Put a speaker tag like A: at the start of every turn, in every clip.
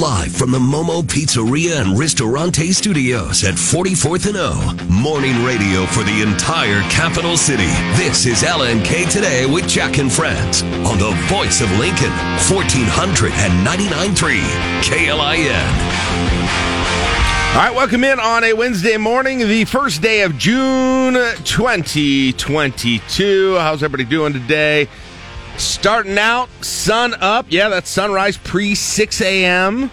A: Live from the Momo Pizzeria and Ristorante Studios at 44th and O. Morning radio for the entire capital city. This is LNK Today with Jack and Friends on the voice of Lincoln, 1499.3 KLIN.
B: All right, welcome in on a Wednesday morning, the first day of June 2022. How's everybody doing today? Starting out, sun up. Yeah, that's sunrise pre 6 a.m.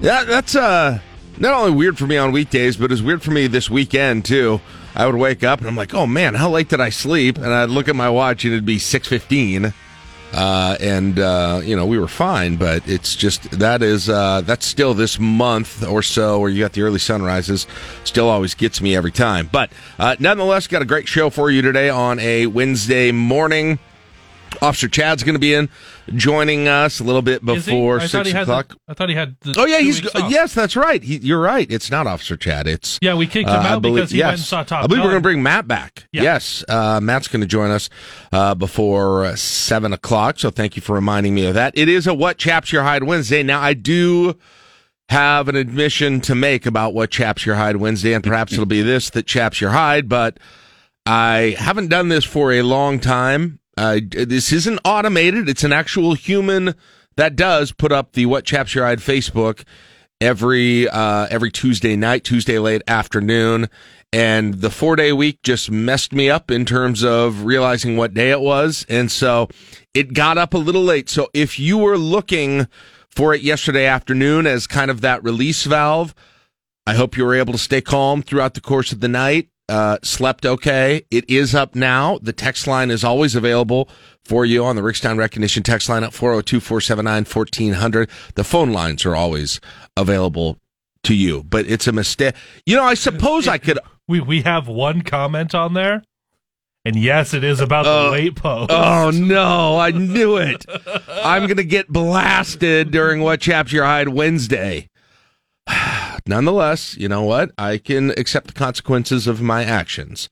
B: Yeah, that's uh, not only weird for me on weekdays, but it's weird for me this weekend, too. I would wake up and I'm like, oh man, how late did I sleep? And I'd look at my watch and it'd be 6.15 uh, and uh, you know we were fine. But it's just that is uh, that's still this month or so where you got the early sunrises. Still always gets me every time. But uh, nonetheless, got a great show for you today on a Wednesday morning. Officer Chad's going to be in joining us a little bit before six o'clock.
C: I thought he had.
B: oh yeah, he's yes, that's right. He, you're right. It's not Officer Chad. It's
C: yeah. We kicked him uh, out believe, because he yes. went and saw Top.
B: I believe we're going to bring Matt back. Yeah. Yes, uh, Matt's going to join us uh, before seven o'clock. So thank you for reminding me of that. It is a What Chaps Your Hide Wednesday. Now I do have an admission to make about what chaps your hide Wednesday, and perhaps it'll be this that chaps your hide, but I haven't done this for a long time. Uh, this isn't automated. It's an actual human that does put up the What Chaps Your Hide Facebook every uh, every Tuesday night, Tuesday late afternoon. And the four day week just messed me up in terms of realizing what day it was. And so it got up a little late. So if you were looking for it yesterday afternoon as kind of that release valve, I hope you were able to stay calm throughout the course of the night uh, slept okay. It is up now. The text line is always available for you on the Rickstown Recognition text line at 402 479 1400. The phone lines are always available to you, but it's a mistake. You know, I suppose I could.
C: We, we have one comment on there. And yes, it is about uh, the late post.
B: Oh no, I knew it. I'm gonna get blasted during what chaps your hide Wednesday. Nonetheless, you know what? I can accept the consequences of my actions.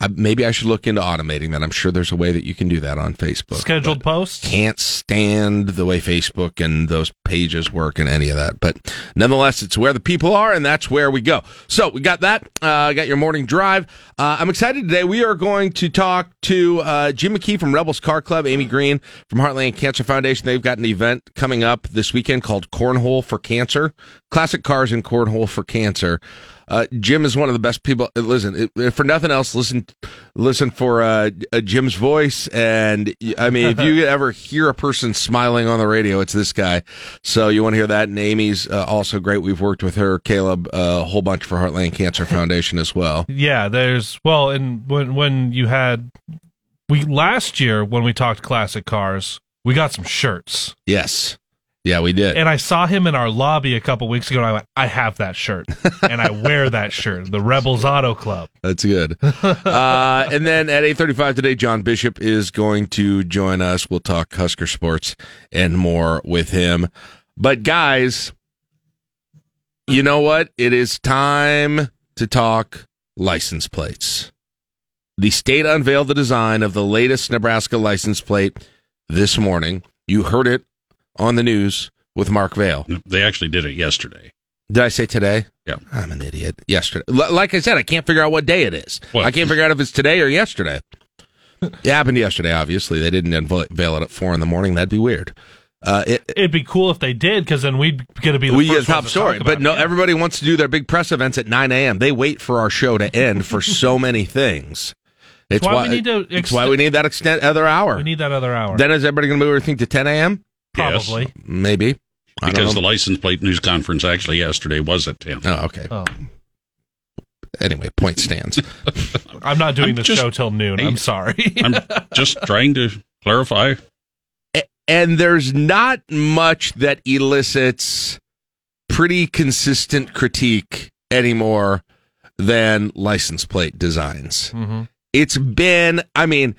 B: I, maybe I should look into automating that. I'm sure there's a way that you can do that on Facebook.
C: Scheduled posts?
B: Can't stand the way Facebook and those pages work and any of that. But nonetheless, it's where the people are, and that's where we go. So we got that. Uh, got your morning drive. Uh, I'm excited today. We are going to talk to uh, Jim McKee from Rebels Car Club, Amy Green from Heartland Cancer Foundation. They've got an event coming up this weekend called Cornhole for Cancer. Classic cars and cornhole for cancer. Uh, Jim is one of the best people. Listen, for nothing else, listen, listen for uh, Jim's voice. And I mean, if you ever hear a person smiling on the radio, it's this guy. So you want to hear that. And Amy's uh, also great. We've worked with her, Caleb, uh, a whole bunch for Heartland Cancer Foundation as well.
C: Yeah, there's well, and when when you had we last year when we talked classic cars, we got some shirts.
B: Yes. Yeah, we did.
C: And I saw him in our lobby a couple weeks ago, and I went, I have that shirt, and I wear that shirt, the Rebels Auto Club.
B: That's good. uh, and then at eight thirty-five today, John Bishop is going to join us. We'll talk Husker sports and more with him. But guys, you know what? It is time to talk license plates. The state unveiled the design of the latest Nebraska license plate this morning. You heard it on the news with Mark Vale.
D: They actually did it yesterday.
B: Did I say today?
D: Yeah.
B: I'm an idiot. Yesterday. L- like I said, I can't figure out what day it is. What? I can't figure out if it's today or yesterday. it happened yesterday, obviously. They didn't unveil it at 4 in the morning. That'd be weird.
C: Uh, it, would be cool if they did, because then we'd get to be the we first
B: top story. But no, everybody wants to do their big press events at 9 a.m. They wait for our show to end for so many things.
C: It's why, why, we need to.
B: Ex- it's why we need that extent other hour.
C: We need that other hour.
B: Then is everybody going to move everything to 10 a.m.?
C: Probably. Yes.
B: Maybe.
D: Because the license plate news conference actually yesterday was at 10.
B: Oh, okay. Oh. Anyway, point stands.
C: I'm not doing I'm the just, show till noon. I'm sorry.
D: I'm just trying to clarify.
B: And there's not much that elicits pretty consistent critique anymore than license plate designs. Mm-hmm. It's been, I mean,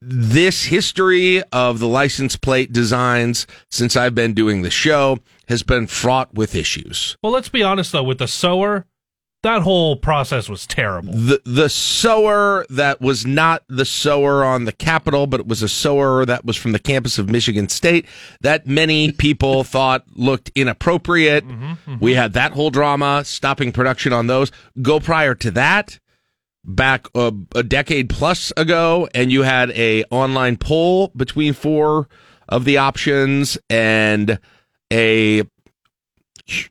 B: this history of the license plate designs since I've been doing the show has been fraught with issues.
C: Well, let's be honest though, with the sower, that whole process was terrible.
B: The the sower that was not the sower on the Capitol, but it was a sower that was from the campus of Michigan State that many people thought looked inappropriate. Mm-hmm, mm-hmm. We had that whole drama, stopping production on those. Go prior to that, back uh, a decade plus ago, and you had a online poll between four of the options and a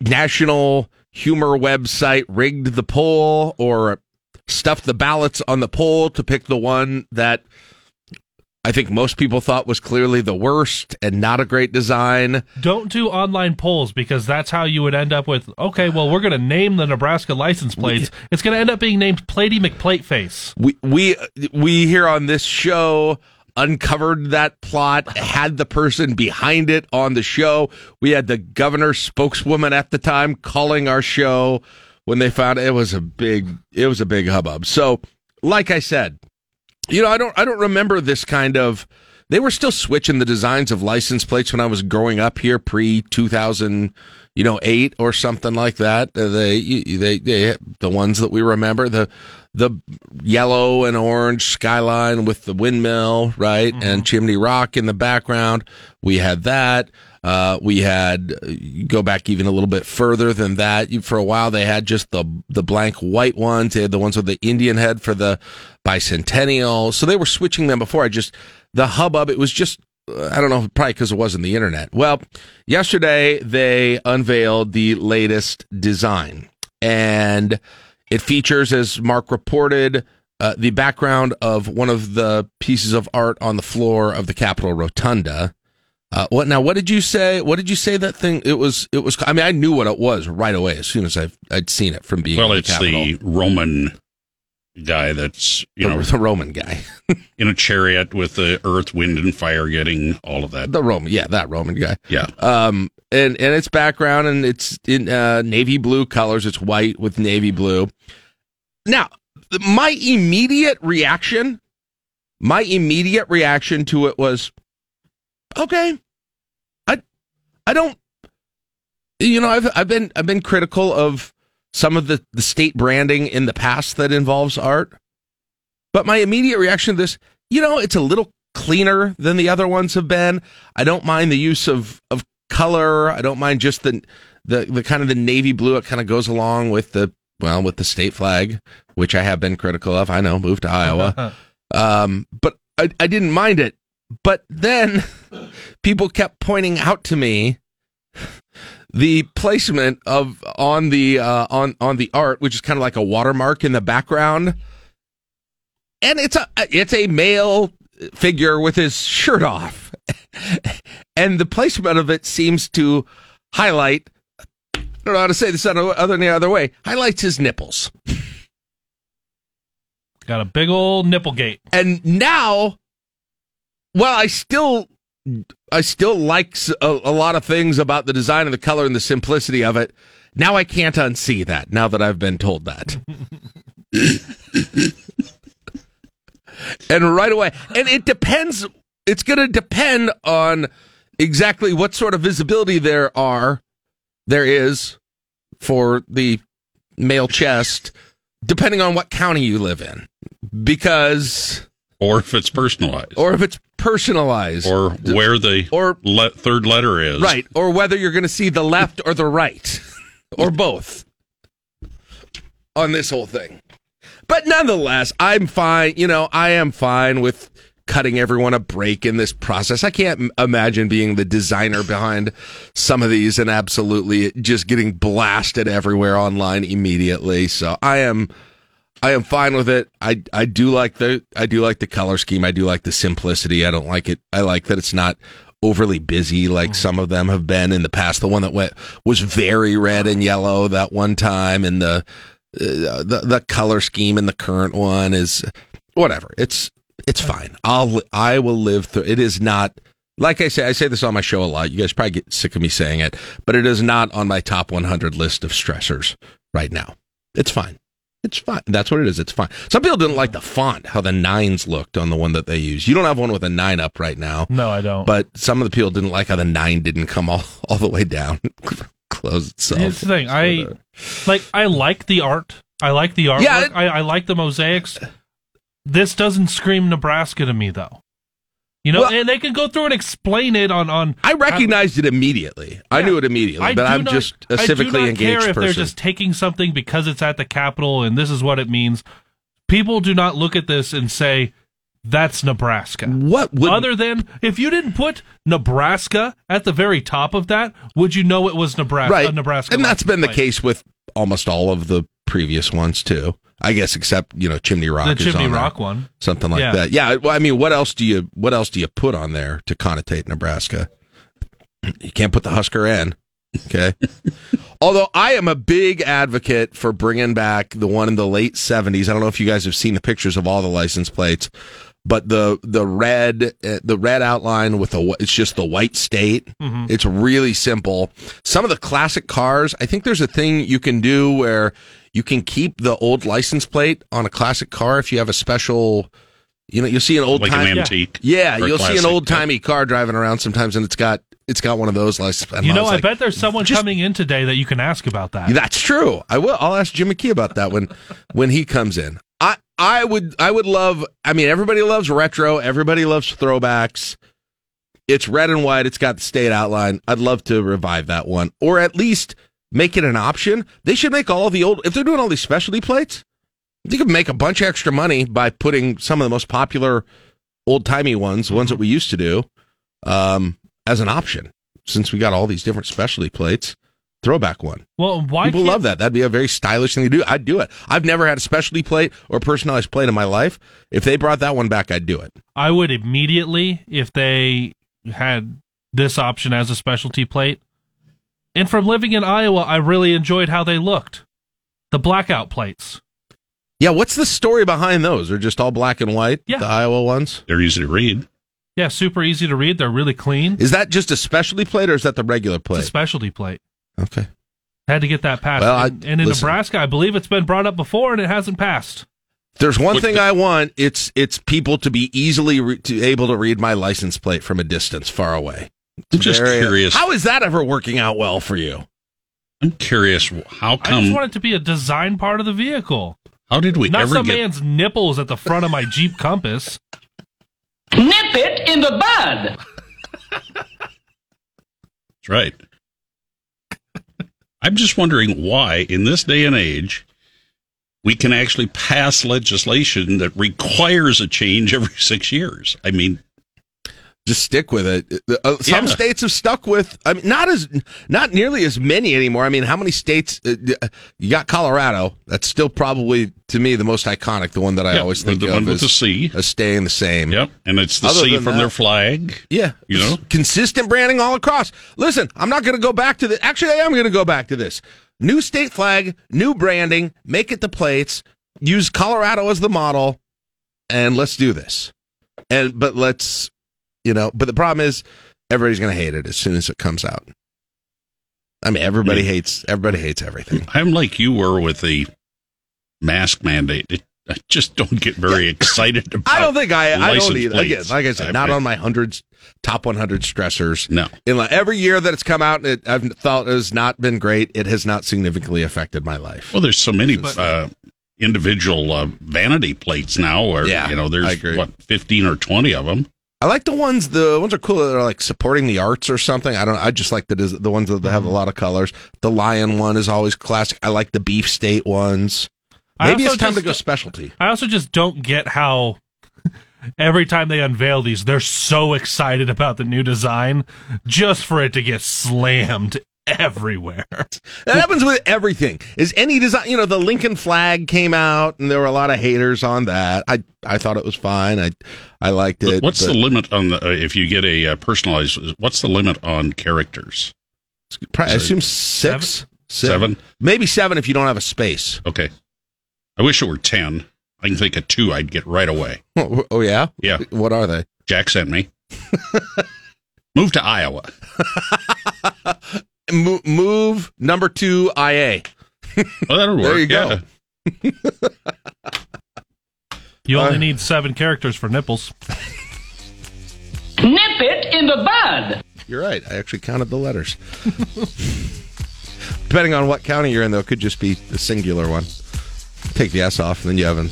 B: national humor website rigged the poll or stuffed the ballots on the poll to pick the one that I think most people thought was clearly the worst and not a great design.
C: Don't do online polls because that's how you would end up with. Okay, well, we're going to name the Nebraska license plates. It's going to end up being named Platey McPlateface.
B: We we we here on this show uncovered that plot, had the person behind it on the show. We had the governor's spokeswoman at the time calling our show when they found it was a big it was a big hubbub. So, like I said, you know, I don't I don't remember this kind of they were still switching the designs of license plates when I was growing up here pre 2000 you know 8 or something like that. Uh, they they they the ones that we remember the the yellow and orange skyline with the windmill right and chimney rock in the background. We had that uh, we had go back even a little bit further than that. For a while, they had just the the blank white ones. They had the ones with the Indian head for the bicentennial. So they were switching them before. I just the hubbub. It was just uh, I don't know, probably because it wasn't the internet. Well, yesterday they unveiled the latest design, and it features, as Mark reported, uh, the background of one of the pieces of art on the floor of the Capitol Rotunda. Uh, what now? What did you say? What did you say that thing? It was. It was. I mean, I knew what it was right away as soon as I I'd seen it from being.
D: Well, it's
B: Capitol.
D: the Roman guy that's you know
B: the, the Roman guy,
D: in a chariot with the earth, wind, and fire getting all of that.
B: the Roman. Yeah, that Roman guy.
D: Yeah,
B: Um, and and its background and it's in uh, navy blue colors. It's white with navy blue. Now, my immediate reaction, my immediate reaction to it was, okay, I, I don't, you know, I've I've been I've been critical of some of the the state branding in the past that involves art, but my immediate reaction to this, you know, it's a little cleaner than the other ones have been. I don't mind the use of of color. I don't mind just the the the kind of the navy blue. It kind of goes along with the well with the state flag, which I have been critical of. I know, moved to Iowa, um, but I, I didn't mind it. But then people kept pointing out to me the placement of on the uh, on on the art, which is kind of like a watermark in the background, and it's a it's a male figure with his shirt off, and the placement of it seems to highlight. I don't know how to say this other other than the other way. Highlights his nipples,
C: Got a big old nipple gate.
B: and now, well, I still I still like a, a lot of things about the design and the color and the simplicity of it. Now I can't unsee that. Now that I've been told that. and right away, and it depends. It's going to depend on exactly what sort of visibility there are, there is for the male chest, depending on what county you live in, because
D: or if it's personalized,
B: or if it's personalized,
D: or where the
B: or
D: le- third letter is.
B: right, or whether you're going to see the left or the right, or both on this whole thing. But nonetheless, I'm fine. You know, I am fine with cutting everyone a break in this process. I can't m- imagine being the designer behind some of these and absolutely just getting blasted everywhere online immediately. So I am I am fine with it. I I do like the I do like the color scheme. I do like the simplicity. I don't like it. I like that it's not overly busy like some of them have been in the past. The one that went was very red and yellow that one time, and the uh, the the color scheme in the current one is whatever. It's it's fine. I'll I will live through. It is not like I say. I say this on my show a lot. You guys probably get sick of me saying it, but it is not on my top 100 list of stressors right now. It's fine. It's fine. That's what it is. It's fine. Some people didn't like the font, how the nines looked on the one that they use. You don't have one with a nine up right now,
C: No, I don't.
B: but some of the people didn't like how the nine didn't come all, all the way down, close itself.
C: Here's the thing. I like. I like the art I like the artwork.
B: Yeah, it-
C: I, I like the mosaics. This doesn't scream Nebraska to me, though. You know,
B: Well-
C: and they can go through and explain it on on.
B: I recognized it immediately. I knew it immediately,
C: I
B: but I'm
C: not-
B: just a
C: I do
B: civically
C: not
B: engaged
C: care if they're just taking something because it's at the Capitol and this is what it means. People do not look at this and say that's Nebraska.
B: what would
C: Other than if you didn't put Nebraska at the very top of that, would you know it was Nebraska?
B: right?
C: Nebraska,
B: and that's been the case with almost all of the previous ones too. I guess except you know Chimney Rock.
C: plate. The
B: is
C: Chimney
B: on there.
C: Rock one.
B: something like
C: Yeah.
B: that. Yeah. Well, I mean, what else do you what else do you put on there to connotate Nebraska? You can't put the Husker in. Okay. Although I am a big advocate for bringing back the one in the late seventies. I don't know if you guys have seen the pictures of all the license plates, but the the red uh, the red outline with the it's just the white state. It's really simple. Some of the classic cars, I think there's a thing you can do where you can keep the old license plate on a classic car if you have a special. You know, you'll see an old
D: like
B: time.
D: an antique.
B: Yeah,
D: or a
B: you'll see an old timey car driving around sometimes, and it's got it's got one of those license. and
C: You know,
B: was
C: I
B: like,
C: bet there's someone
B: just-
C: coming in today that you can ask about that.
B: that's true. I will. I'll ask Jim McKee about that when when he comes in. I I would I would love. I mean, everybody loves retro. Everybody loves throwbacks. It's red and white. It's got the state outline. I'd love to revive that one, or at least make it an option. They should make all of the old. If they're doing all these specialty plates, they could make a bunch of extra money by putting some of the most popular old timey ones, ones that we used to do, um, as an option. Since we got all these different specialty plates, throwback one.
C: well, why
B: People love that. That'd be a very stylish thing to do. I'd do it. I've never had a specialty plate or personalized plate in my life. If they brought that one back, I'd do it.
C: I would immediately if they had this option as a specialty plate. And from living in Iowa, I really enjoyed how they looked. The blackout plates.
B: Yeah, what's the story behind those? They're just all black and white,
C: Yeah.
B: the Iowa ones.
D: They're easy to read.
C: Yeah, super easy to read. They're really clean.
B: Is that just a specialty plate or is that the regular
C: It's a
B: plate?
C: specialty plate.
B: Okay.
C: Had to get that passed.
B: Well, I-
C: and, and in
B: listen.
C: Nebraska, I believe it's been brought up before and it hasn't passed.
B: There's one thing I want. It's it's people to be easily re- to able to read my license plate from a distance far away.
D: I'm just
B: Very-
D: curious.
B: How is that ever working out well for you?
D: I'm curious. How come?
C: I just want it to be a design part of the vehicle.
D: how did we
C: Not
D: ever
C: some
D: get?
C: man's nipples at the front of my Jeep Compass.
E: Nip it in the bud.
D: That's right. I'm just wondering why, in this day and age, we can actually pass legislation that requires a change every six years. I mean,
B: just stick with it. Uh, some
D: Yeah.
B: states have stuck with. I mean, not as not nearly as many anymore. I mean, how many states? Uh, uh, you got Colorado. That's still probably to me the most iconic. The one that I
D: Yeah,
B: always think
D: the
B: of
D: one with
B: as,
D: the C.
B: as staying the same.
D: yep, and it's the
B: Other
D: C from
B: that-
D: their flag.
B: Yeah,
D: You know?
B: consistent branding all across. Listen, I'm not going to go back to the. Actually, I am going to go back to this. New state flag, new branding. Make it the plates. Use Colorado as the model, and let's do this. And but let's, you know. But the problem is, everybody's going to hate it as soon as it comes out. I mean, everybody
D: Yeah.
B: hates. Everybody hates everything.
D: I'm like you were with the mask mandate. It, I just don't get very excited about.
B: I don't think I. I don't either. Again, like I said, not
D: I-
B: on my hundreds, top 100 stressors.
D: No,
B: in like every year that it's come out, it, I've thought it has not been great. It has not significantly affected my life.
D: well, there's so many uh, individual uh, vanity plates now, where
B: Yeah,
D: you know there's what 15 or 20 of them.
B: I like the ones. The ones are cool that are like supporting the arts or something. I don't. I just like the the ones that have a mm-hmm. lot of colors. The lion one is always classic. I like the beef state ones. Maybe it's time to go specialty.
C: I also just don't get how every time they unveil these, they're so excited about the new design just for it to get slammed everywhere.
B: That happens with everything. Is any design? You know, the Lincoln flag came out, and there were a lot of haters on that. I I thought it was fine. I I liked it.
D: what's
B: but
D: the limit on the uh, if you get a uh, personalized? What's the limit on characters?
B: I assume six,
D: Seven?
B: maybe seven if you don't have a space.
D: Okay, I wish it were 10. I can think of two. I'd get right away.
B: Oh, oh, yeah,
D: Yeah.
B: What are they?
D: Jack sent me. Move to Iowa.
B: Mo- move number two IA.
D: Oh, that'll work.
B: There you go.
D: Yeah.
C: You only
B: Uh,
C: need seven characters for nipples.
E: Nip it in the bud.
B: You're right. I actually counted the letters. Depending on what county you're in, though, it could just be a singular one. take the S off, and then you have an,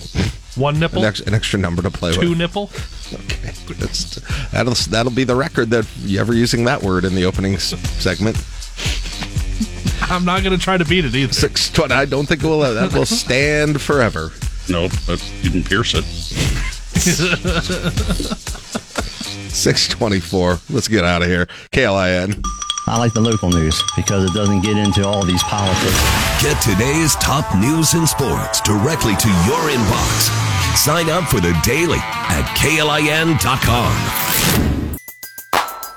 C: One nipple,
B: an, ex, an extra number to play
C: two
B: with.
C: nipple.
B: Okay, That's, that'll that'll be the record that you ever using that word in the opening segment.
C: I'm not going to try to beat it either.
B: Six twenty. I don't think it will. Uh, that will stand forever.
D: Nope, but you can pierce it.
B: Six twenty-four. Let's get out of here. KLIN.
F: I like the local news because it doesn't get into all these politics.
A: Get today's top news and sports directly to your inbox. Sign up for the daily at klin.com.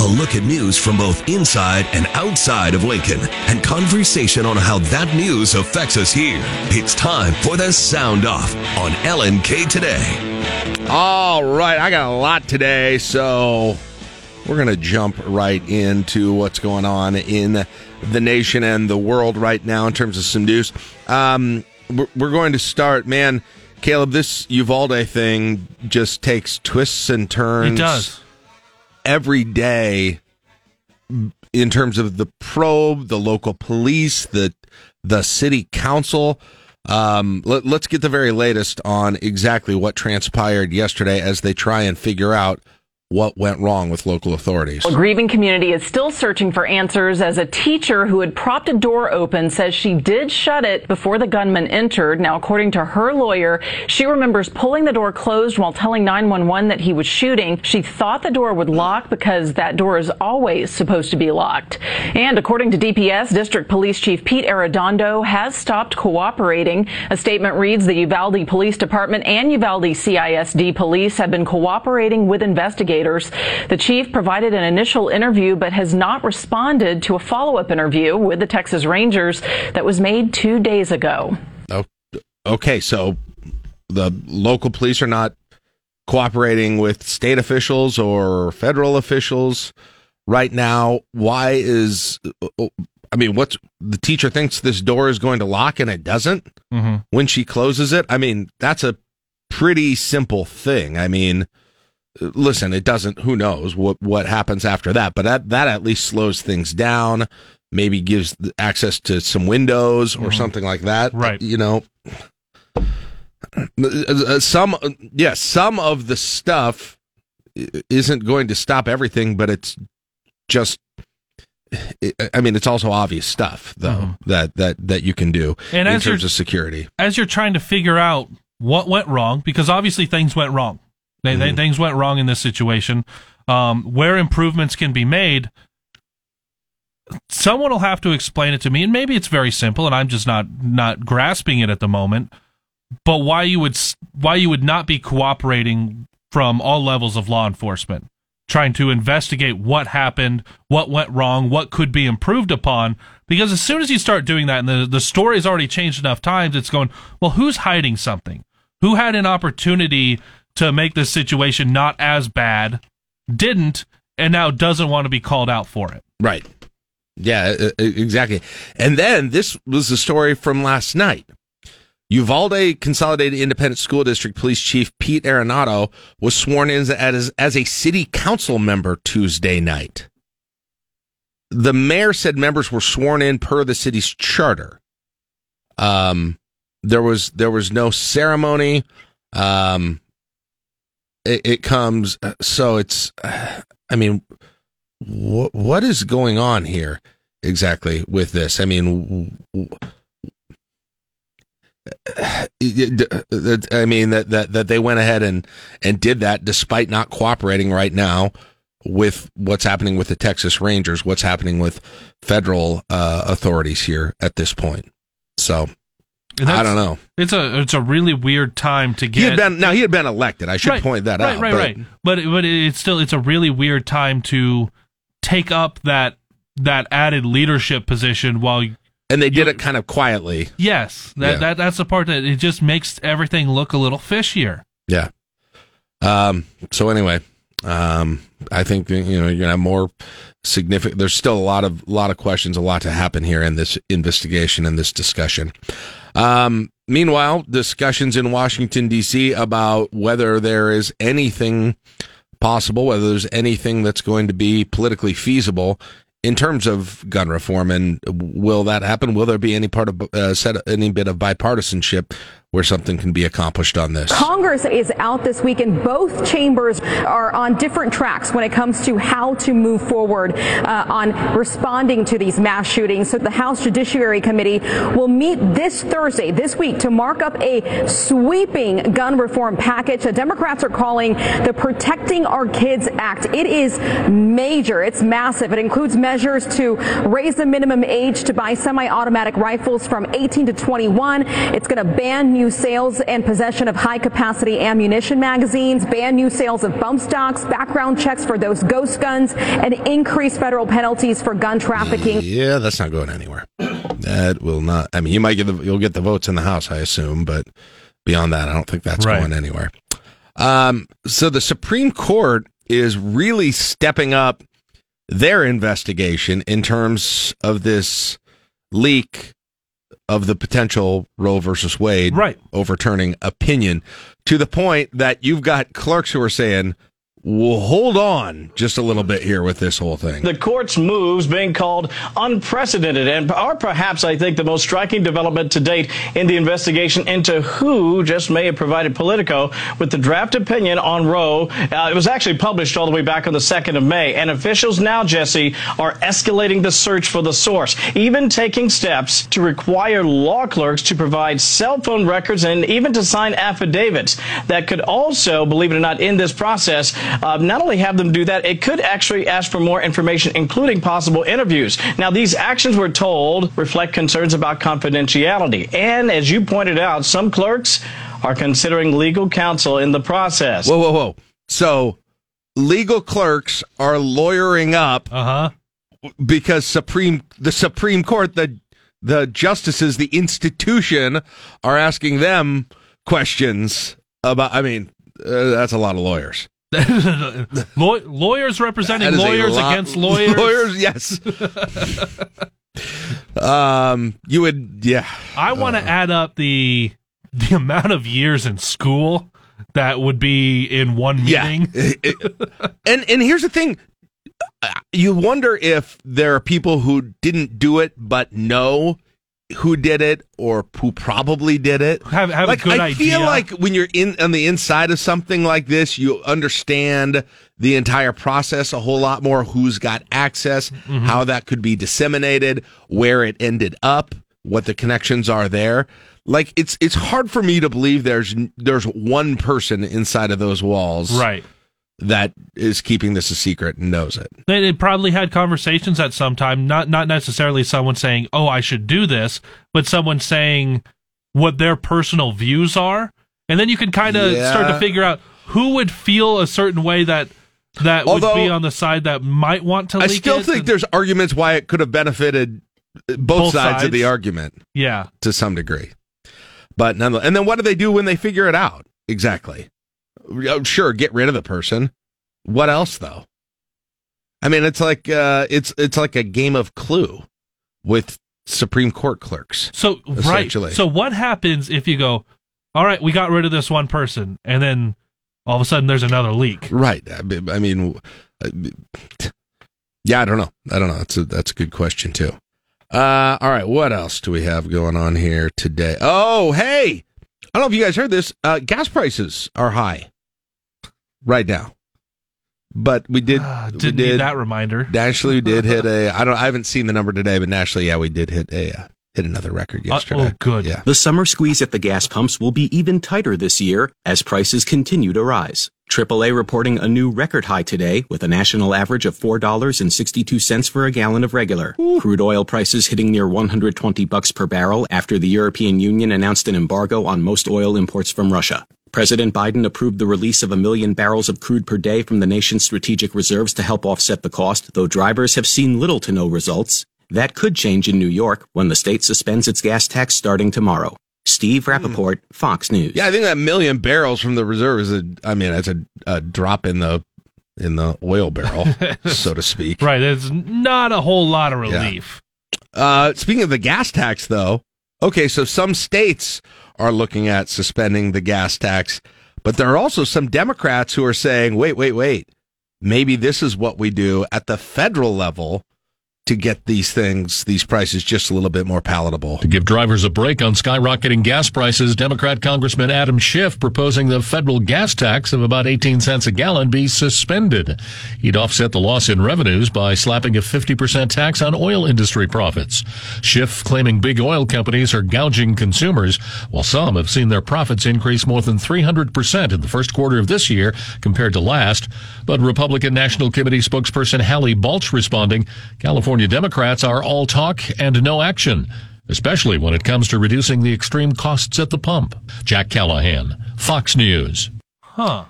A: A look at news from both inside and outside of Lincoln and conversation on how that news affects us here. It's time for the Sound Off on LNK Today.
B: All right, I got a lot today, so we're going to jump right into what's going on in the nation and the world right now in terms of some news. Um, we're, we're going to start, man. Caleb, this Uvalde thing just takes twists and turns.
C: It does.
B: Every day in terms of the probe, the local police, the the city council. Um, let, let's get the very latest on exactly what transpired yesterday as they try and figure out what went wrong with local authorities.
G: A grieving community is still searching for answers as a teacher who had propped a door open says she did shut it before the gunman entered. Now, according to her lawyer, she remembers pulling the door closed while telling 911 that he was shooting. She thought the door would lock because that door is always supposed to be locked. And according to DPS, District Police Chief Pete Arredondo has stopped cooperating. A statement reads the Uvalde Police Department and Uvalde CISD police have been cooperating with investigators. The chief provided an initial interview but has not responded to a follow-up interview with the Texas Rangers that was made two days ago.
B: Oh, okay, so the local police are not cooperating with state officials or federal officials right now. Why is I mean, what's the teacher thinks this door is going to lock and it doesn't
C: hmm
B: when she closes it? I mean, that's a pretty simple thing. I mean, listen, it doesn't. Who knows what what happens after that? But that that at least slows things down. Maybe gives access to some windows or mm-hmm. something like that.
C: Uh, right.
B: You know, Uh, uh some yes, some of the stuff isn't going to stop everything, but it's just. I mean, it's also obvious stuff though mm-hmm. that that that you can do
C: And
B: in terms of security.
C: as you're trying to figure out what went wrong, because obviously things went wrong. They, they, things went wrong in this situation. Um, where improvements can be made, someone will have to explain it to me, and maybe it's very simple, and I'm just not not grasping it at the moment. But why you would why you would not be cooperating from all levels of law enforcement, trying to investigate what happened, what went wrong, what could be improved upon. Because as soon as you start doing that, and the the story's already changed enough times, it's going well. Who's hiding something? Who had an opportunity to make this situation not as bad, didn't, and now doesn't want to be called out for it?
B: Right. Yeah, exactly. And then this was the story from last night. Uvalde Consolidated Independent School District Police Chief Pete Arredondo was sworn in as, as a city council member Tuesday night. The mayor said members were sworn in per the city's charter. Um, there was there was no ceremony. Um, it, it comes so it's. I mean, what what is going on here exactly with this? I mean, I mean that, that that they went ahead and and did that despite not cooperating right now with what's happening with the Texas Rangers, what's happening with federal uh, authorities here at this point. So I don't know.
C: It's a it's a really weird time to get.
B: He had been now he had been elected. I should
C: right,
B: point that
C: right,
B: out.
C: Right, right, right. But but it's still it's a really weird time to take up that that added leadership position while
B: and they did it kind of quietly.
C: Yes, that, yeah. that that's the part that it just makes everything look a little fishier.
B: Yeah. Um. So anyway, um, I think you know you're gonna have more significant. There's still a lot of lot of questions, a lot to happen here in this investigation and this discussion. Um. Meanwhile, discussions in Washington D.C. about whether there is anything possible, whether there's anything that's going to be politically feasible in terms of gun reform, and will that happen? Will there be any part of uh, set any bit of bipartisanship where something can be accomplished on this.
H: Congress is out this week, and both chambers are on different tracks when it comes to how to move forward uh, on responding to these mass shootings. So the House Judiciary Committee will meet this Thursday, this week, to mark up a sweeping gun reform package the Democrats are calling the Protecting Our Kids Act. It is major. It's massive. It includes measures to raise the minimum age to buy semi-automatic rifles from 18 to 21. It's going to ban new new sales and possession of high capacity ammunition magazines, ban new sales of bump stocks, background checks for those ghost guns, and increase federal penalties for gun trafficking.
B: Yeah, that's not going anywhere. That will not. I mean, you might get the you'll get the votes in the House, I assume, but beyond that, I don't think that's right. going anywhere. Um, so the Supreme Court is really stepping up their investigation in terms of this leak of the potential Roe versus Wade
C: right.
B: overturning opinion to the point that you've got clerks who are saying, We'll hold on just a little bit here with this whole thing.
I: The court's moves being called unprecedented and are perhaps, I think, the most striking development to date in the investigation into who just may have provided Politico with the draft opinion on Roe. Uh, it was actually published all the way back on the 2nd of May, and officials now, Jesse, are escalating the search for the source, even taking steps to require law clerks to provide cell phone records and even to sign affidavits that could also, believe it or not, in this process, uh, not only have them do that, it could actually ask for more information, including possible interviews. Now, these actions we're told reflect concerns about confidentiality. And as you pointed out, some clerks are considering legal counsel in the process.
B: Whoa, whoa, whoa. So legal clerks are lawyering up
C: uh-huh.
B: because Supreme the Supreme Court, the the justices, the institution are asking them questions about I mean, uh, that's a lot of lawyers.
C: Lawyers representing lawyers against lawyers.
B: Lawyers, yes. um, you would, yeah.
C: I want to uh, add up the the amount of years in school that would be in one meeting.
B: Yeah. and and here's the thing: you wonder if there are people who didn't do it but know who did it or who probably did it.
C: Have, have
B: like,
C: a good idea.
B: I
C: idea.
B: feel like when you're in on the inside of something like this, you understand the entire process a whole lot more. Who's got access, mm-hmm. how that could be disseminated, where it ended up, what the connections are there. Like it's it's hard for me to believe there's there's one person inside of those walls,
C: right?
B: That is keeping this a secret and knows it.
C: They, probably had conversations at some time, not not necessarily someone saying, "Oh, I should do this," but someone saying what their personal views are, and then you can kind of yeah. start to figure out who would feel a certain way that that Although, would be on the side that might want to. I
B: still think
C: and,
B: there's arguments why it could have benefited uh, both, both sides, sides, of the argument.
C: Yeah,
B: to some degree. But nonetheless, and then what do they do when they figure it out? Exactly. Oh, sure, get rid of the person. What else though? I mean, it's like uh, it's it's like a game of Clue with Supreme Court clerks.
C: So right. So what happens if you go, all right, we got rid of this one person, and then all of a sudden there's another leak?
B: Right. I mean, yeah, I don't know. I don't know. That's a that's a good question too. Uh, all right, what else do we have going on here today? Oh, hey, I don't know if you guys heard this. Uh, gas prices are high right now. But we did. Uh,
C: didn't we
B: did
C: that reminder.
B: Nationally, we did hit a. I don't. I haven't seen the number today, but nationally, yeah, we did hit a uh, hit another record yesterday.
C: Uh, oh, good.
B: Yeah.
J: The summer squeeze at the gas pumps will be even tighter this year as prices continue to rise. AAA reporting a new record high today with a national average of $4.62 for a gallon of regular. Ooh. Crude oil prices hitting near 120 bucks per barrel after the European Union announced an embargo on most oil imports from Russia. President Biden approved the release of a million barrels of crude per day from the nation's strategic reserves to help offset the cost, though drivers have seen little to no results. That could change in New York when the state suspends its gas tax starting tomorrow. Steve Rappaport, mm. Fox News.
B: Yeah, I think that million barrels from the reserve is a, I mean, it's a, a drop in the in the oil barrel, so to speak.
C: Right. There's not a whole lot of relief.
B: Yeah. Uh, speaking of the gas tax, though, okay, so some states are looking at suspending the gas tax, but there are also some Democrats who are saying, wait, wait, wait, maybe this is what we do at the federal level to get these things, these prices just a little bit more palatable.
K: To give drivers a break on skyrocketing gas prices, Democrat Congressman Adam Schiff proposing the federal gas tax of about 18 cents a gallon be suspended. He'd offset the loss in revenues by slapping a 50% tax on oil industry profits. Schiff claiming big oil companies are gouging consumers, while some have seen their profits increase more than 300% in the first quarter of this year compared to last. But Republican National Committee spokesperson Hallie Balch responding, California California Democrats are all talk and no action, especially when it comes to reducing the extreme costs at the pump. Jack Callahan, Fox News.
C: Huh.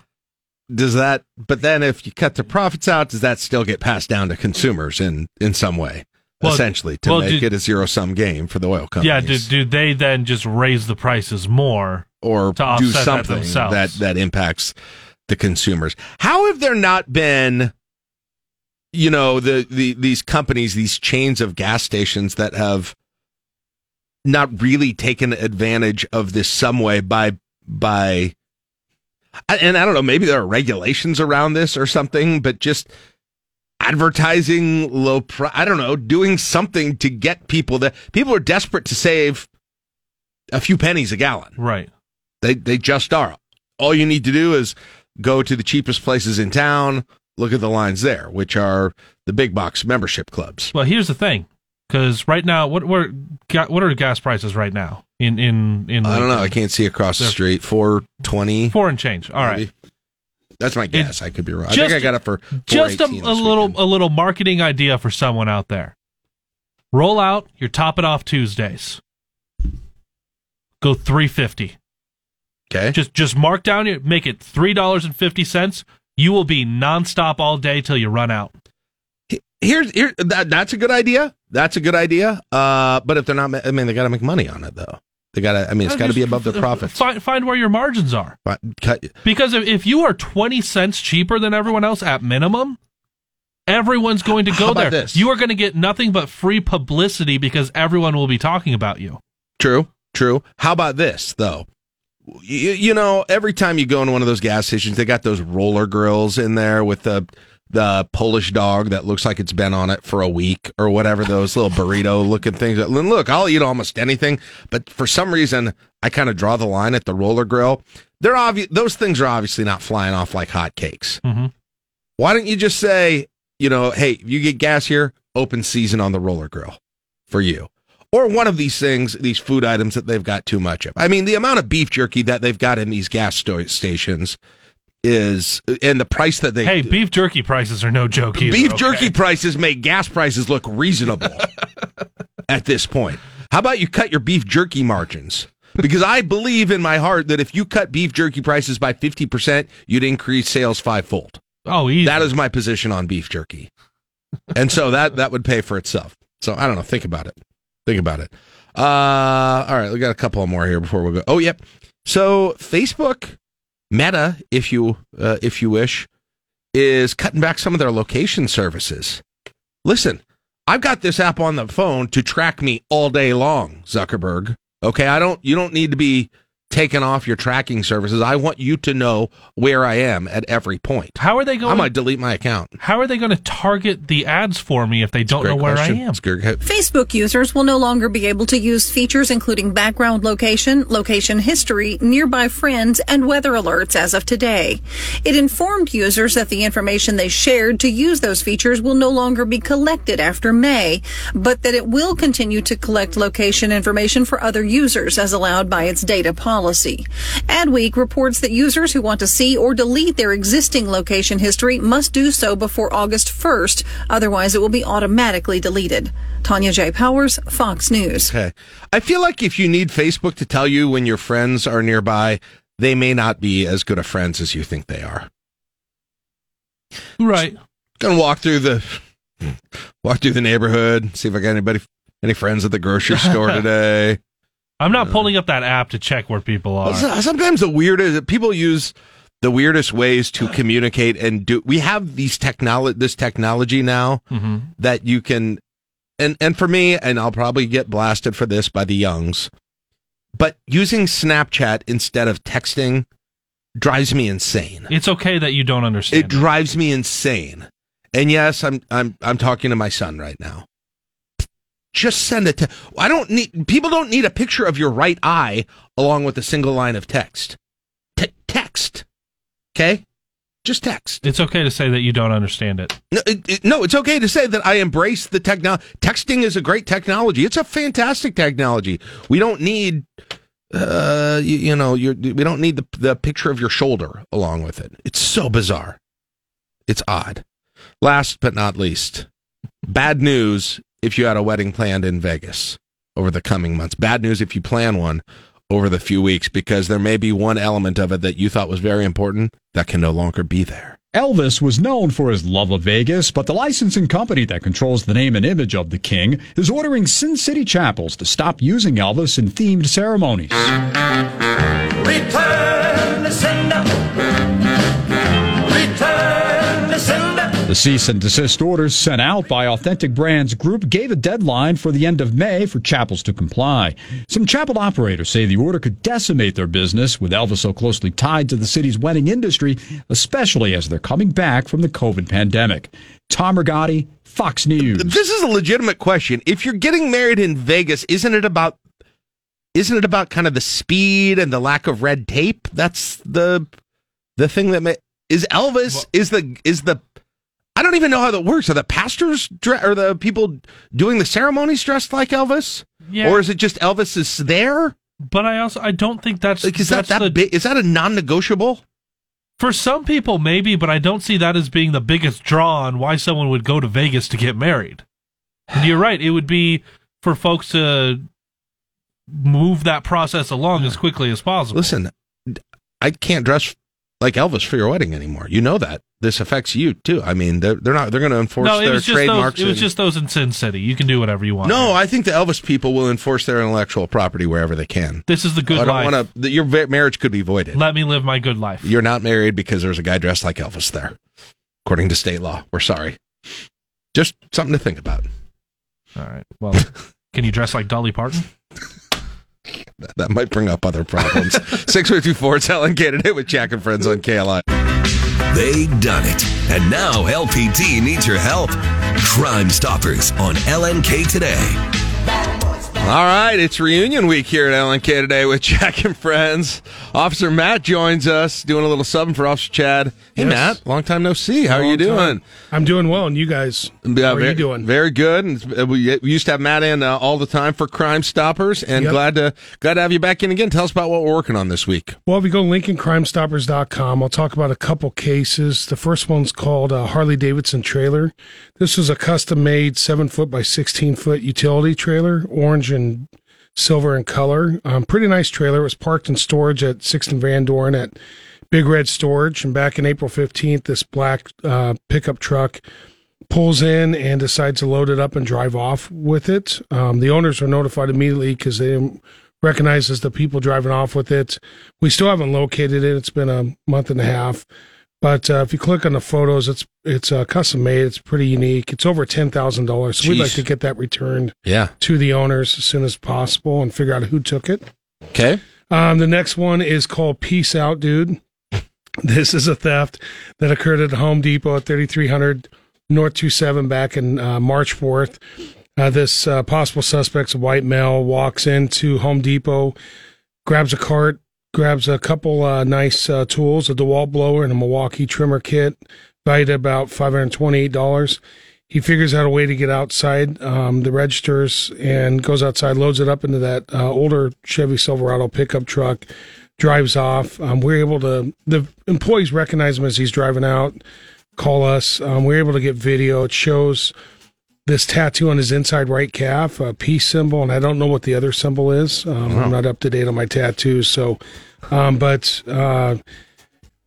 B: Does that, but then if you cut the profits out, does that still get passed down to consumers in, in some way? Well, essentially, to well, make do, it a zero sum game for the oil companies.
C: Yeah, do, do they then just raise the prices more
B: or do something that, that, that impacts the consumers? How have there not been you know the, the these companies these chains of gas stations that have not really taken advantage of this some way by by and I don't know maybe there are regulations around this or something but just advertising low price I don't know doing something to get people that people are desperate to save a few pennies a gallon.
C: Right.
B: They they just are. All you need to do is go to the cheapest places in town look at the lines there, which are the big box membership clubs.
C: Well, here's the thing, because right now, what what what are gas prices right now in in in?
B: I don't know. I can't see across the street. Four twenty.
C: Four and change. All maybe. right.
B: That's my guess. It, I could be wrong. I think I got it for
C: just a, a little a little marketing idea for someone out there. Roll out your top it off Tuesdays. Go three fifty.
B: Okay.
C: Just just mark down your make it three dollars and fifty cents you will be nonstop all day till you run out.
B: Here's here that, that's a good idea. That's a good idea. Uh, but if they're not, I mean, they got to make money on it though. They got to. I mean, it's got to be above their profits.
C: Find, find where your margins are. Cut Because if, if you are twenty cents cheaper than everyone else at minimum, everyone's going to go there.
B: This?
C: You are going to get nothing but free publicity because everyone will be talking about you.
B: True, true. How about this though? You, you know, every time you go into one of those gas stations, they got those roller grills in there with the the Polish dog that looks like it's been on it for a week or whatever. Those little burrito looking things. And Look, I'll eat almost anything, but for some reason, I kind of draw the line at the roller grill. They're obvious; those things are obviously not flying off like hotcakes.
C: Mm-hmm.
B: Why don't you just say, you know, hey, you get gas here, open season on the roller grill for you or one of these things, these food items that they've got too much of. I mean, the amount of beef jerky that they've got in these gas stations is, and the price that they.
C: Hey, beef jerky prices are no joke either.
B: Beef
C: okay?
B: jerky prices make gas prices look reasonable at this point. How about you cut your beef jerky margins? Because I believe in my heart that if you cut beef jerky prices by 50%, you'd increase sales fivefold.
C: Oh, easy.
B: That is my position on beef jerky. and so that, that would pay for itself. So I don't know. Think about it. Think about it. Uh, all right, we got a couple more here before we go. Oh, yep. So Facebook, Meta, if you uh, if you wish, is cutting back some of their location services. Listen, I've got this app on the phone to track me all day long, Zuckerberg. Okay, I don't. You don't need to be taken off your tracking services. I want you to know where I am at every point.
C: How are they going?
B: I might delete my account.
C: How are they going to target the ads for me if they don't know where
B: question.
C: I am?
B: It's.
L: Facebook users will no longer be able to use features including background location, location history, nearby friends, and weather alerts as of today. It informed users that the information they shared to use those features will no longer be collected after May, but that it will continue to collect location information for other users as allowed by its data policy. Adweek reports that users who want to see or delete their existing location history must do so before August 1st, otherwise it will be automatically deleted. Tanya J. Powers, Fox News.
B: Okay. I feel like if you need Facebook to tell you when your friends are nearby, they may not be as good of friends as you think they are.
C: Right.
B: Gonna walk through the walk through the neighborhood, see if I got anybody any friends at the grocery store today.
C: I'm not pulling up that app to check where people are.
B: Sometimes the weirdest people use the weirdest ways to communicate and do. We have these technology, this technology now
C: Mm-hmm.
B: that you can, and and for me, and I'll probably get blasted for this by the youngs, but using Snapchat instead of texting drives me insane.
C: It's okay that you don't understand.
B: It drives me insane. And yes, I'm I'm I'm talking to my son right now. Just send it to I don't need people don't need a picture of your right eye along with a single line of text. T- text. Okay? Just text.
C: It's okay to say that you don't understand it.
B: No, it, it- no, it's okay to say that I embrace the technology. Texting is a great technology. It's a fantastic technology. We don't need, uh, you, you know, you we don't need the the picture of your shoulder along with it. It's so bizarre. It's odd. Last but not least, bad news if you had a wedding planned in Vegas over the coming months. Bad news if you plan one over the few weeks because there may be one element of it that you thought was very important that can no longer be there.
M: Elvis was known for his love of Vegas, but the licensing company that controls the name and image of the king is ordering Sin City chapels to stop using Elvis in themed ceremonies.
N: Return the sender. The
M: cease and desist orders sent out by Authentic Brands Group gave a deadline for the end of May for chapels to comply. Some chapel operators say the order could decimate their business with Elvis so closely tied to the city's wedding industry, especially as they're coming back from the COVID pandemic. Tom Rigotti, Fox News.
B: This is a legitimate question. If you're getting married in Vegas, isn't it about isn't it about kind of the speed and the lack of red tape? That's the the thing that ma- is Elvis is the is the I don't even know how that works. Are the pastors dre- or the people doing the ceremonies dressed like Elvis?
C: Yeah.
B: Or is it just Elvis is there?
C: But I also I don't think that's
B: Like, is that
C: that's
B: that big? Is that a non-negotiable?
C: For some people, maybe, but I don't see that as being the biggest draw on why someone would go to Vegas to get married. And you're right; it would be for folks to move that process along as quickly as possible.
B: Listen, I can't dress like Elvis for your wedding anymore. You know that. This affects you too. I mean, they're, they're not. They're going to enforce
C: no,
B: their trademarks.
C: those. It was just those in Sin City. You can do whatever you want.
B: No, I think the Elvis people will enforce their intellectual property wherever they can.
C: This is the good
B: I don't
C: life.
B: want to. Your marriage could be voided.
C: Let me live my good life.
B: You're not married because there's a guy dressed like Elvis there, according to state law. We're sorry. Just something to think about.
C: All right. Well, can you dress like Dolly Parton?
B: That, might bring up other problems. Six one two four. It's LNK Today with Jack and Friends on KLI.
A: They done it. And now LPD needs your help. Crime Stoppers on LNK today.
B: All right, it's reunion week here at LNK today with Jack and Friends. Officer Matt joins us, doing a little subbing for Officer Chad. Hey,
O: Yes.
B: Matt, long time no see. How are you doing?
O: time. I'm doing well, and you guys,
B: Yeah,
O: how are
B: very,
O: you doing?
B: Very good. And we, we used to have Matt in uh, all the time for Crime Stoppers, and
O: Yep.
B: glad to glad to have you back in again. Tell us about what we're working on this week.
O: Well, if you go to LincolnCrimeStoppers.com, I'll talk about a couple cases. The first one's called uh, Harley Davidson trailer. This was a custom made seven foot by 16 foot utility trailer, orange and silver in color. Um, pretty nice trailer. It was parked in storage at Sixton Van Dorn at Big Red Storage. And back in April 15th, this black uh, pickup truck pulls in and decides to load it up and drive off with it. Um, the owners were notified immediately because they didn't recognize as the people driving off with it. We still haven't located it. It's been a month and a half. But uh, if you click on the photos, it's it's uh, custom made. It's pretty unique. It's over ten thousand dollars. So we'd like to get that returned
B: Yeah.
O: to the owners as soon as possible and figure out who took it.
B: Okay.
O: Um, the next one is called Peace Out, Dude. This is a theft that occurred at Home Depot at 3300 North 27 back in uh, March 4th. Uh, this uh, possible suspect's a white male walks into Home Depot, grabs a cart, grabs a couple uh, nice uh, tools, a DeWalt blower and a Milwaukee trimmer kit, valued at about $528. He figures out a way to get outside um, the registers and goes outside, loads it up into that uh, older Chevy Silverado pickup truck, drives off. Um, we're able to, the employees recognize him as he's driving out, call us. Um, we're able to get video. It shows this tattoo on his inside right calf, a peace symbol, and I don't know what the other symbol is. Um, I'm not up to date on my tattoos, so, um, but uh,